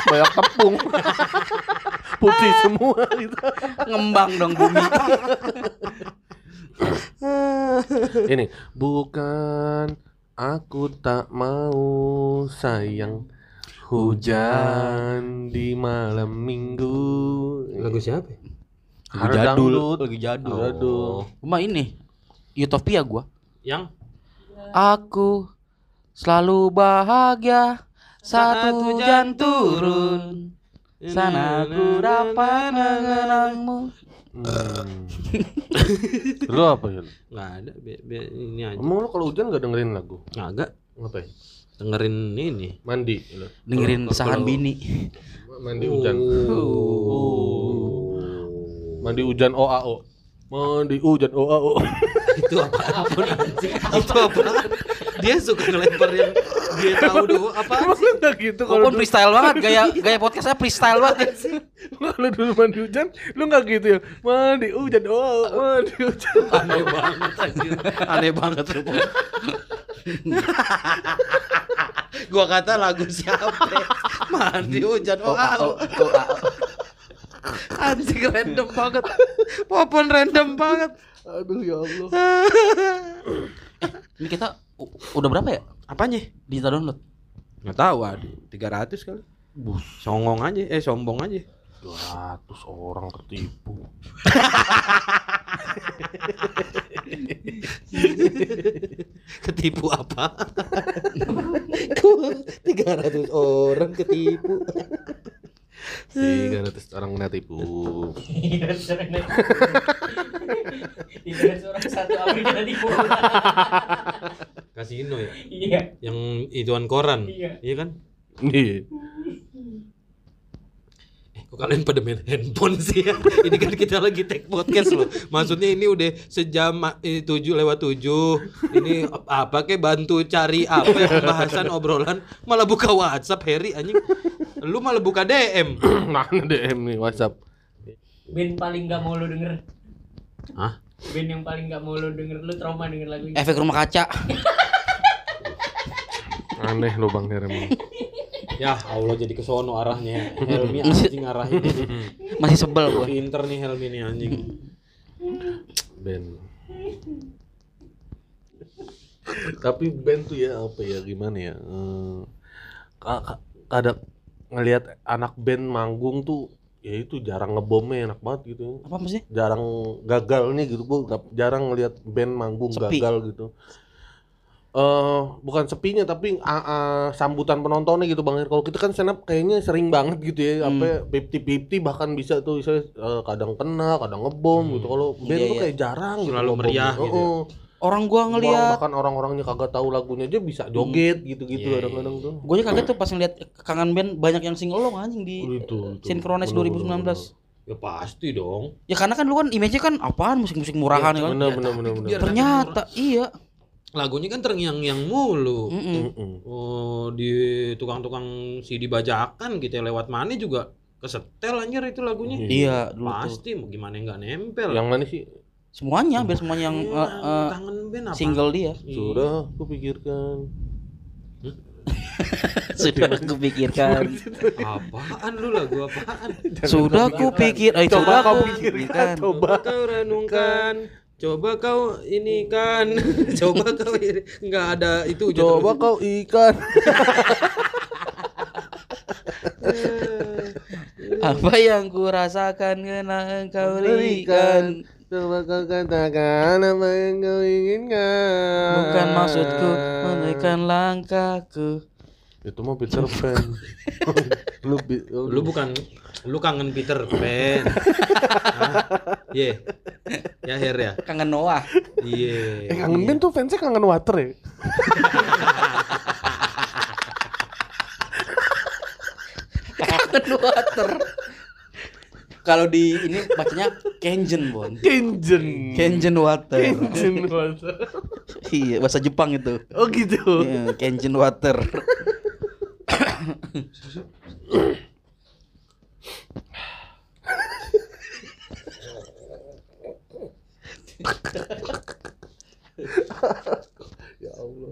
Speaker 3: banyak tepung. putih semua gitu.
Speaker 2: Ngembang dong bumi.
Speaker 3: Ini bukan aku tak mau sayang hujan di malam minggu.
Speaker 1: Lagu siapa? ya?
Speaker 2: Lagi
Speaker 3: Ada
Speaker 2: jadul,
Speaker 3: dangdut.
Speaker 2: lagi jadul.
Speaker 3: Jadul.
Speaker 2: Cuma ini Utopia gua.
Speaker 1: Yang
Speaker 2: Aku selalu bahagia saat
Speaker 1: Saat
Speaker 2: hujan
Speaker 1: hujan
Speaker 2: turun. Sana ku dapat mengenangmu.
Speaker 3: Hmm. lu apa ya?
Speaker 1: nggak ada. Be- be- ini aja.
Speaker 3: Emang lu kalau hujan gak dengerin lagu?
Speaker 1: Nggak
Speaker 3: Ngapain?
Speaker 1: dengerin ini.
Speaker 3: Mandi. lu?
Speaker 2: Dengerin
Speaker 3: kalau
Speaker 2: bini.
Speaker 3: Mandi hujan. Mandi hujan OAO. Mandi hujan OAO.
Speaker 1: itu apa itu apa dia suka ngelempar yang dia tahu doang apa
Speaker 3: gak gitu kalau
Speaker 2: Walaupun
Speaker 3: dulu,
Speaker 2: freestyle banget gaya gaya podcastnya freestyle banget.
Speaker 3: kalau dulu mandi hujan lu gak gitu ya? Mandi hujan OAO. Mandi hujan.
Speaker 1: aneh banget anjir
Speaker 2: Aneh banget lu.
Speaker 1: Gua kata lagu siapa mandi hujan oh, oh, anjing random banget popon random banget
Speaker 3: Aduh ya Allah.
Speaker 2: Ini kita udah berapa ya?
Speaker 1: apanya
Speaker 2: Digital download.
Speaker 1: nggak tahu aduh 300 kali songong aja eh sombong aja
Speaker 3: 200 orang ketipu.
Speaker 1: ketipu apa 300 orang ketipu
Speaker 3: 300 orang kena tipu.
Speaker 4: Iya, sering nih. Tiga orang satu Amerika tadi
Speaker 1: kasino ya
Speaker 4: Iya.
Speaker 1: yang ituan koran
Speaker 4: Iya.
Speaker 1: iya kan
Speaker 3: Iya.
Speaker 1: Kok kalian pada main handphone sih ya? Ini kan kita lagi take podcast loh. Maksudnya ini udah sejam eh, tujuh lewat tujuh. Ini apa kek bantu cari apa ya, pembahasan obrolan malah buka WhatsApp Harry anjing. Lu malah buka DM.
Speaker 3: Mana DM nih WhatsApp?
Speaker 4: Band paling gak mau lu denger.
Speaker 1: Hah?
Speaker 4: Band yang paling gak mau lu denger lu trauma denger lagunya.
Speaker 2: Efek rumah kaca.
Speaker 3: Aneh lo Bang.
Speaker 1: Ya Allah jadi kesono arahnya. Helmi anjing arahin.
Speaker 2: Masih sebel gua.
Speaker 1: Pinter nih Helmi nih anjing.
Speaker 3: band tapi band tuh ya apa ya gimana ya eh, ka- ka- kadang ngelihat anak band manggung tuh ya itu jarang ngebomnya enak banget gitu
Speaker 2: Apa maksudnya?
Speaker 3: jarang gagalnya gitu gua jarang ngelihat band manggung
Speaker 2: Sepi.
Speaker 3: gagal gitu eh bukan sepinya tapi ah, ah, sambutan penontonnya gitu bang kalau kita kan stand up kayaknya sering banget gitu ya
Speaker 2: Hmm.
Speaker 3: apa fifty fifty bahkan bisa tuh misalnya eh, kadang kena kadang ngebom gitu kalau band
Speaker 2: Iya,
Speaker 3: tuh
Speaker 2: iya.
Speaker 3: kayak jarang gitu
Speaker 1: Selalu
Speaker 3: ngebomnya.
Speaker 1: meriah gitu ya.
Speaker 3: Heeh.
Speaker 2: Orang gua
Speaker 3: Orang-
Speaker 2: ngeliat
Speaker 3: bahkan orang-orangnya kagak tahu lagunya aja bisa joget gitu-gitu
Speaker 1: Iya,
Speaker 3: kadang-kadang tuh
Speaker 2: Gue aja kaget tuh pas ngeliat kangen band banyak yang singelong anjing di
Speaker 3: itu, itu.
Speaker 2: Synchronize
Speaker 3: Bener,
Speaker 2: 2019.
Speaker 1: Ya pasti dong.
Speaker 2: Ya karena kan lu kan image-nya kan apaan musik-musik murahan ya kan.
Speaker 3: bener bener bener bener
Speaker 1: biar-
Speaker 2: Ternyata iya.
Speaker 1: Lagunya kan terngiang-ngiang mulu.
Speaker 2: Mm-mm.
Speaker 3: Mm-mm.
Speaker 1: Oh, di tukang-tukang CD bajakan gitu ya, lewat mana juga kesetel anjir itu lagunya.
Speaker 2: Iya dulu tuh.
Speaker 1: Pasti mau gimana nggak nempel.
Speaker 3: yang mana sih
Speaker 2: Semuanya biar semuanya yang
Speaker 1: Iya, kangen band apa?
Speaker 2: single dia.
Speaker 1: Iya.
Speaker 3: sudah aku pikirkan
Speaker 2: Sudah aku pikirkan.
Speaker 1: Apaan lu lagu apaan?
Speaker 2: Sudah aku pikir, eh,
Speaker 3: coba
Speaker 2: sudah
Speaker 3: kau pikirkan. coba
Speaker 1: Kau renungkan. Coba kau ini kan. Coba kau ini. Nggak ada itu
Speaker 3: coba kau ikan.
Speaker 2: Apa yang ku rasakan kena engkau berikan?
Speaker 3: Coba kau katakan apa yang kau inginkan.
Speaker 2: Bukan maksudku menekan langkahku
Speaker 3: itu mah Peter Pan lu
Speaker 1: Lu bukan lu kangen Peter Pan. Iya. Ya Her ya.
Speaker 2: Kangen Noah
Speaker 1: Iya.
Speaker 3: eh kangen band tuh fansnya kangen water ya
Speaker 2: Kangen water Kalau di ini bacanya Kenjen Bon.
Speaker 3: Kenjen.
Speaker 2: Kenjen water.
Speaker 3: Kenjen water.
Speaker 2: Iya bahasa Jepang itu.
Speaker 3: Oh gitu.
Speaker 2: Iya, Kenjen water
Speaker 3: ya Allah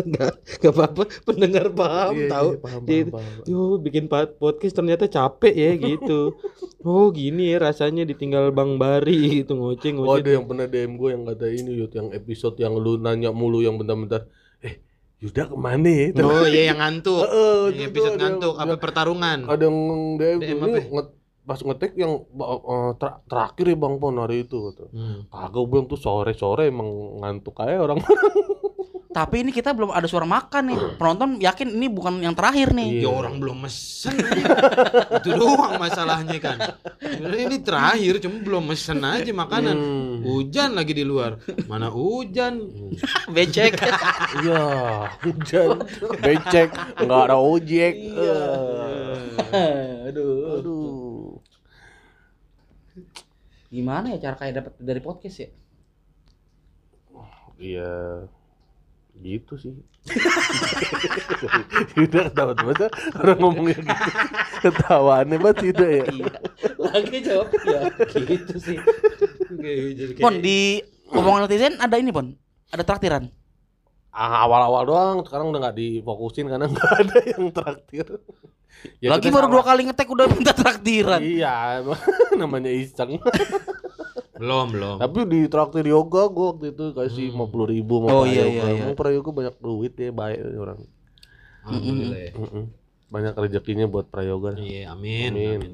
Speaker 1: Enggak, apa-apa. Pendengar paham
Speaker 3: Iya,
Speaker 1: tahu.
Speaker 3: iya, paham, paham, paham.
Speaker 1: Yo, bikin podcast ternyata capek ya gitu. oh, gini ya rasanya ditinggal Bang Bari gitu ngoceh
Speaker 3: Oh ada yang pernah DM gue yang kata ini Yud yang episode yang lu nanya mulu yang bentar-bentar eh Yuda ke mana ya?
Speaker 1: Oh iya yang ngantuk.
Speaker 3: Heeh,
Speaker 1: Yang
Speaker 3: itu
Speaker 1: episode
Speaker 3: ada-
Speaker 1: ngantuk apa pertarungan.
Speaker 3: Ada yang DM,
Speaker 1: DM
Speaker 3: ini
Speaker 1: apa?
Speaker 3: nge- pas ngetek yang eh, ter- terakhir ya Bang Pon hari itu kata.
Speaker 1: Hmm.
Speaker 3: Kagak bilang tuh sore-sore emang ngantuk kayak orang.
Speaker 2: Tapi ini kita belum ada suara makan nih. Penonton yakin ini bukan yang terakhir nih.
Speaker 1: Ya orang belum mesen aja. Itu doang masalahnya kan. Ini terakhir cuma belum mesen aja makanan.
Speaker 3: Hmm.
Speaker 1: Hujan lagi di luar. Mana hujan?
Speaker 2: Becek.
Speaker 3: Iya, hujan, becek, nggak ada ojek.
Speaker 1: Iya.
Speaker 3: Eh,
Speaker 2: Aduh.
Speaker 3: Aduh.
Speaker 2: Gimana ya cara kayak dapat dari podcast ya?
Speaker 3: Iya, gitu sih. Udah ketawa masa orang ngomongnya gitu. Ketawaannya banget tidak ya.
Speaker 2: Iya. Lagi jawab ya gitu sih.
Speaker 1: Jadi kayak-
Speaker 2: Pon di omongan netizen ada ini Pon. Ada traktiran.
Speaker 3: Ah, awal-awal doang, sekarang udah nggak difokusin karena nggak ada yang traktir. Ya,
Speaker 2: Lagi baru
Speaker 3: sama-
Speaker 2: dua kali ngetek udah minta traktiran.
Speaker 3: Iya, namanya iseng.
Speaker 1: belum belum.
Speaker 3: Tapi di traktir yoga gua waktu itu kasih lima puluh ribu
Speaker 2: Oh, iya, iya, iya.
Speaker 3: Emang prayoga banyak duit ya, baik ini orang.
Speaker 1: Alhamdulillah. ya.
Speaker 3: Banyak rezekinya buat prayoga.
Speaker 1: Iya, amin.
Speaker 3: Amin.
Speaker 1: amin.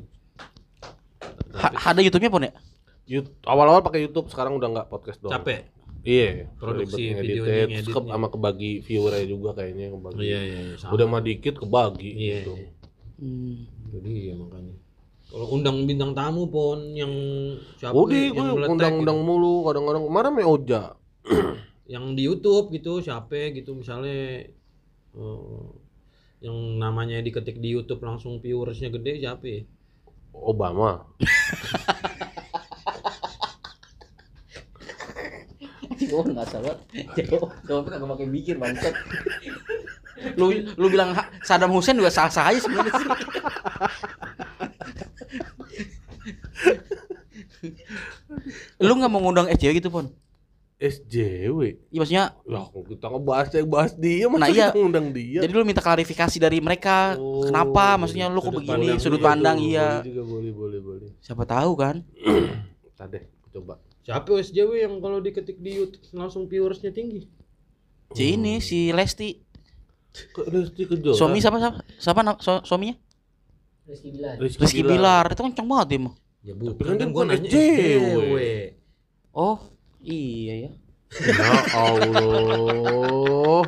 Speaker 2: Ha- ada YouTube-nya Pon ya?
Speaker 3: Awal-awal pakai YouTube, sekarang udah nggak podcast doang.
Speaker 1: Capek.
Speaker 3: Iya,
Speaker 1: Produksi
Speaker 3: ngeditnya. ke- sama kebagi viewernya juga kayaknya kebagi.
Speaker 1: Iya, iya, iya. sama.
Speaker 3: Udah mah dikit kebagi
Speaker 1: Iya.
Speaker 3: gitu.
Speaker 2: Hmm.
Speaker 1: Jadi ya makanya. Kalau undang bintang tamu pon yang siapa
Speaker 3: gue
Speaker 1: yang meletek
Speaker 3: undang-undang mulu, kadang-kadang kemarin me Oja.
Speaker 1: gitu. yang di YouTube gitu siapa gitu misalnya eh, yang namanya diketik di YouTube langsung viewersnya gede siapa ya?
Speaker 3: Obama.
Speaker 2: Oh nggak salah. Jawab, jawabnya kagak pakai mikir bangsat. Lu lu bilang Saddam Hussein juga sah sah aja sebenarnya sih. lu nggak mau ngundang SJW gitu pon?
Speaker 3: SJW.
Speaker 2: Iya maksudnya
Speaker 3: Ya, kita ngebahas yang bahas dia, masa
Speaker 2: Nah, iya.
Speaker 3: kita ngundang dia.
Speaker 2: jadi lu minta klarifikasi dari mereka
Speaker 3: Oh,
Speaker 2: kenapa maksudnya lu kok begini sudut pandang iya
Speaker 3: juga boleh, boleh, boleh.
Speaker 2: siapa tahu kan
Speaker 3: Tadi coba.
Speaker 1: Siapa SJW yang kalau diketik di YouTube langsung viewersnya tinggi?
Speaker 2: si ini si Lesti
Speaker 3: Rizky Kejora.
Speaker 2: suami siapa siapa siapa na- su- suaminya
Speaker 4: Rizky Bilar.
Speaker 2: Rizky Bilar itu kencang banget dia mah
Speaker 1: Ya
Speaker 3: Tapi
Speaker 1: bukan
Speaker 3: kan dia
Speaker 1: kan gua
Speaker 3: bukan
Speaker 1: nanya
Speaker 3: SJW.
Speaker 2: oh iya ya
Speaker 3: Ya Allah.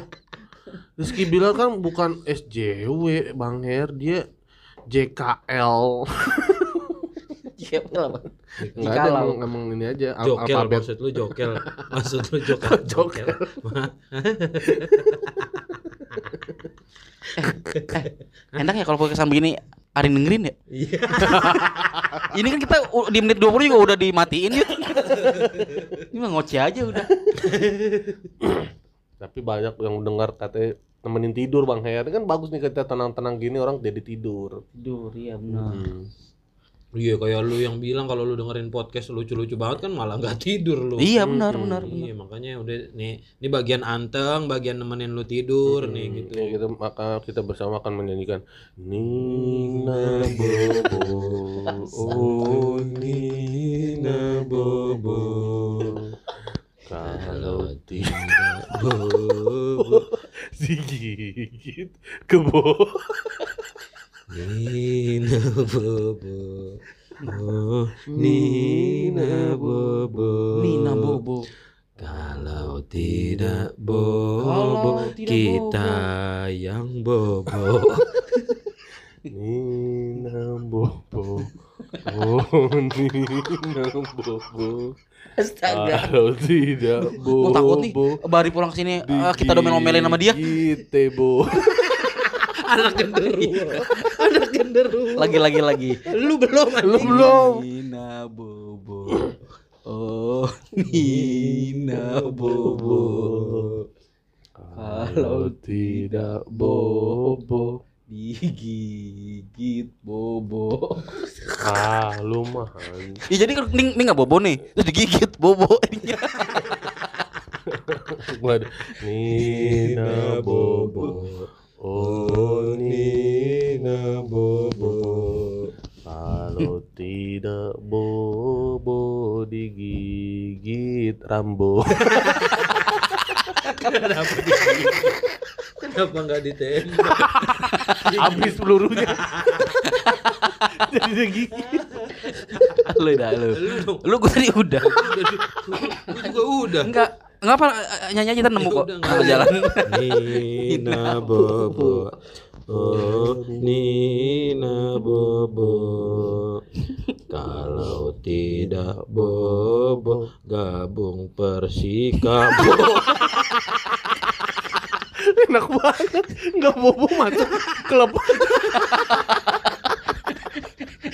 Speaker 3: Rizky Bilar kan bukan SJW, Bang Her, dia JKL.
Speaker 2: siapa apa
Speaker 3: Enggak ada emang, emang ini aja al-
Speaker 1: Jokel
Speaker 3: alfabet.
Speaker 1: maksud lu jokel. maksud lu jokel.
Speaker 3: Jokel.
Speaker 2: enak ya kalau podcastan begini Arin dengerin ya
Speaker 1: Iya.
Speaker 2: ini kan kita di menit 20 juga udah dimatiin gitu ini mah ngoceh aja udah
Speaker 3: Tapi banyak yang dengar katanya temenin tidur Bang Her. Kan bagus nih kita tenang-tenang gini orang jadi tidur.
Speaker 2: tidur iya benar
Speaker 3: Hmm.
Speaker 1: Iya kayak lu yang bilang kalau lu dengerin podcast lucu-lucu banget kan malah nggak tidur lu.
Speaker 2: iya benar
Speaker 3: Hmm,
Speaker 2: benar benar.
Speaker 1: Iya makanya udah nih ini bagian anteng, bagian nemenin lu tidur nih
Speaker 3: Hmm,
Speaker 1: gitu.
Speaker 3: ya kita maka kita bersama akan menyanyikan Nina Bobo Oh Nina Bobo Kalau tidak
Speaker 1: Bobo,
Speaker 3: digigit kebo
Speaker 1: Nina Bobo. Oh, Nina Bobo.
Speaker 2: Nina Bobo
Speaker 1: Kalau tidak bobo,
Speaker 2: Kalau tidak
Speaker 1: kita yang bobo.
Speaker 3: Nina Bobo Oh Nina Bobo
Speaker 2: astaga
Speaker 3: Kalau tidak
Speaker 2: gue
Speaker 3: Bobo
Speaker 2: takut nih Bari pulang ke sini eh, kita domel-domelin sama dia
Speaker 3: Digigit, Bo
Speaker 1: Anak genderuwo. Genderuwo.
Speaker 2: lagi lagi lagi.
Speaker 1: Lu belum
Speaker 3: Lu belum.
Speaker 2: Nina Bobo. Oh Nina Bobo.
Speaker 3: Kalau tidak Bobo.
Speaker 2: digigit Bobo.
Speaker 3: Ah lu mah
Speaker 2: Ya jadi kan ning ning nggak bobo nih, terus digigit bobo.
Speaker 3: Waduh. Nina Bobo. Oh Nina Bobo. Kalau tidak Bobo digigit Rambo.
Speaker 1: Kenapa nggak ditembak?
Speaker 3: Habis pelurunya. Jadi digigit.
Speaker 2: lu dah lu. Lu gua tadi udah.
Speaker 1: Gue juga udah.
Speaker 2: Enggak, enggak apa nyanyi aja ntar nemu kok.
Speaker 1: Udah,
Speaker 2: Tengah
Speaker 1: nggak.
Speaker 2: jalan.
Speaker 1: Nina Bobo. Oh, Nina Bobo. Kalau tidak Bobo, gabung Persikabo.
Speaker 3: Enak banget. Enggak Bobo masuk klub.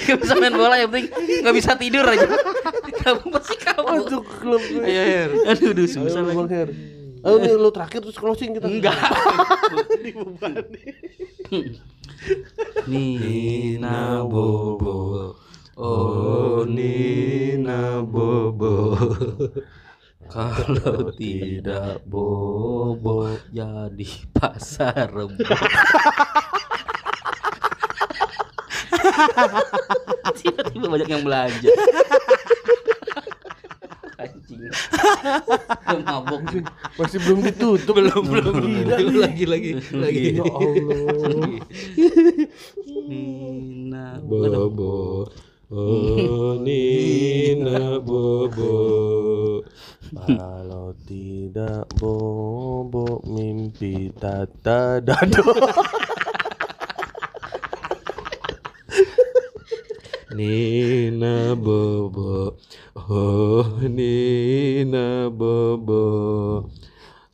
Speaker 2: Gak bisa main bola yang penting nggak bisa tidur aja. Kamu pasti kamu.
Speaker 3: Masuk klub.
Speaker 2: Ayo, Her. Aduh, aduh, susah lagi.
Speaker 3: Bang Her. Ayo nih lu terakhir terus closing kita.
Speaker 2: Enggak. Nina Bobo. Oh Nina Bobo. Kalau tidak Bobo jadi pasar rebo. Tiba-tiba banyak yang belanja. Mabok.
Speaker 3: Masih belum ditutup. belum, belum.
Speaker 1: lagi lagi lagi.
Speaker 3: Ya Allah.
Speaker 2: Nina
Speaker 1: Bobo. Oh, Nina Bobo.
Speaker 3: Kalau tidak bobo mimpi tata dado.
Speaker 1: Nina Bobo. Oh, Nina Bobo.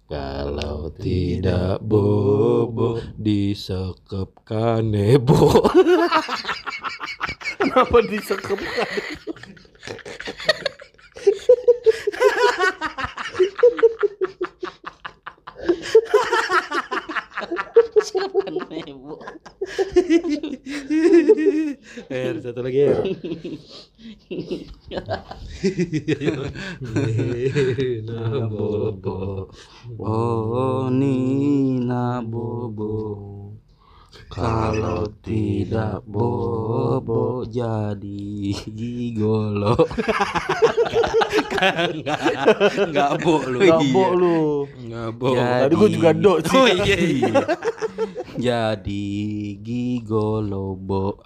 Speaker 1: Kalau tidak Bobo disekep kanebo.
Speaker 3: Kenapa disekep?
Speaker 2: Nebo.
Speaker 1: Er, satu lagi. Nina Bobo.
Speaker 2: Oh Nina Bobo Kalau tidak Bobo jadi gigolo Enggak Enggak bo lu
Speaker 3: Gabo lu.
Speaker 1: Ngabo.
Speaker 3: Tadi gua juga do sih.
Speaker 2: Oh iya iya Jadi gigolo bo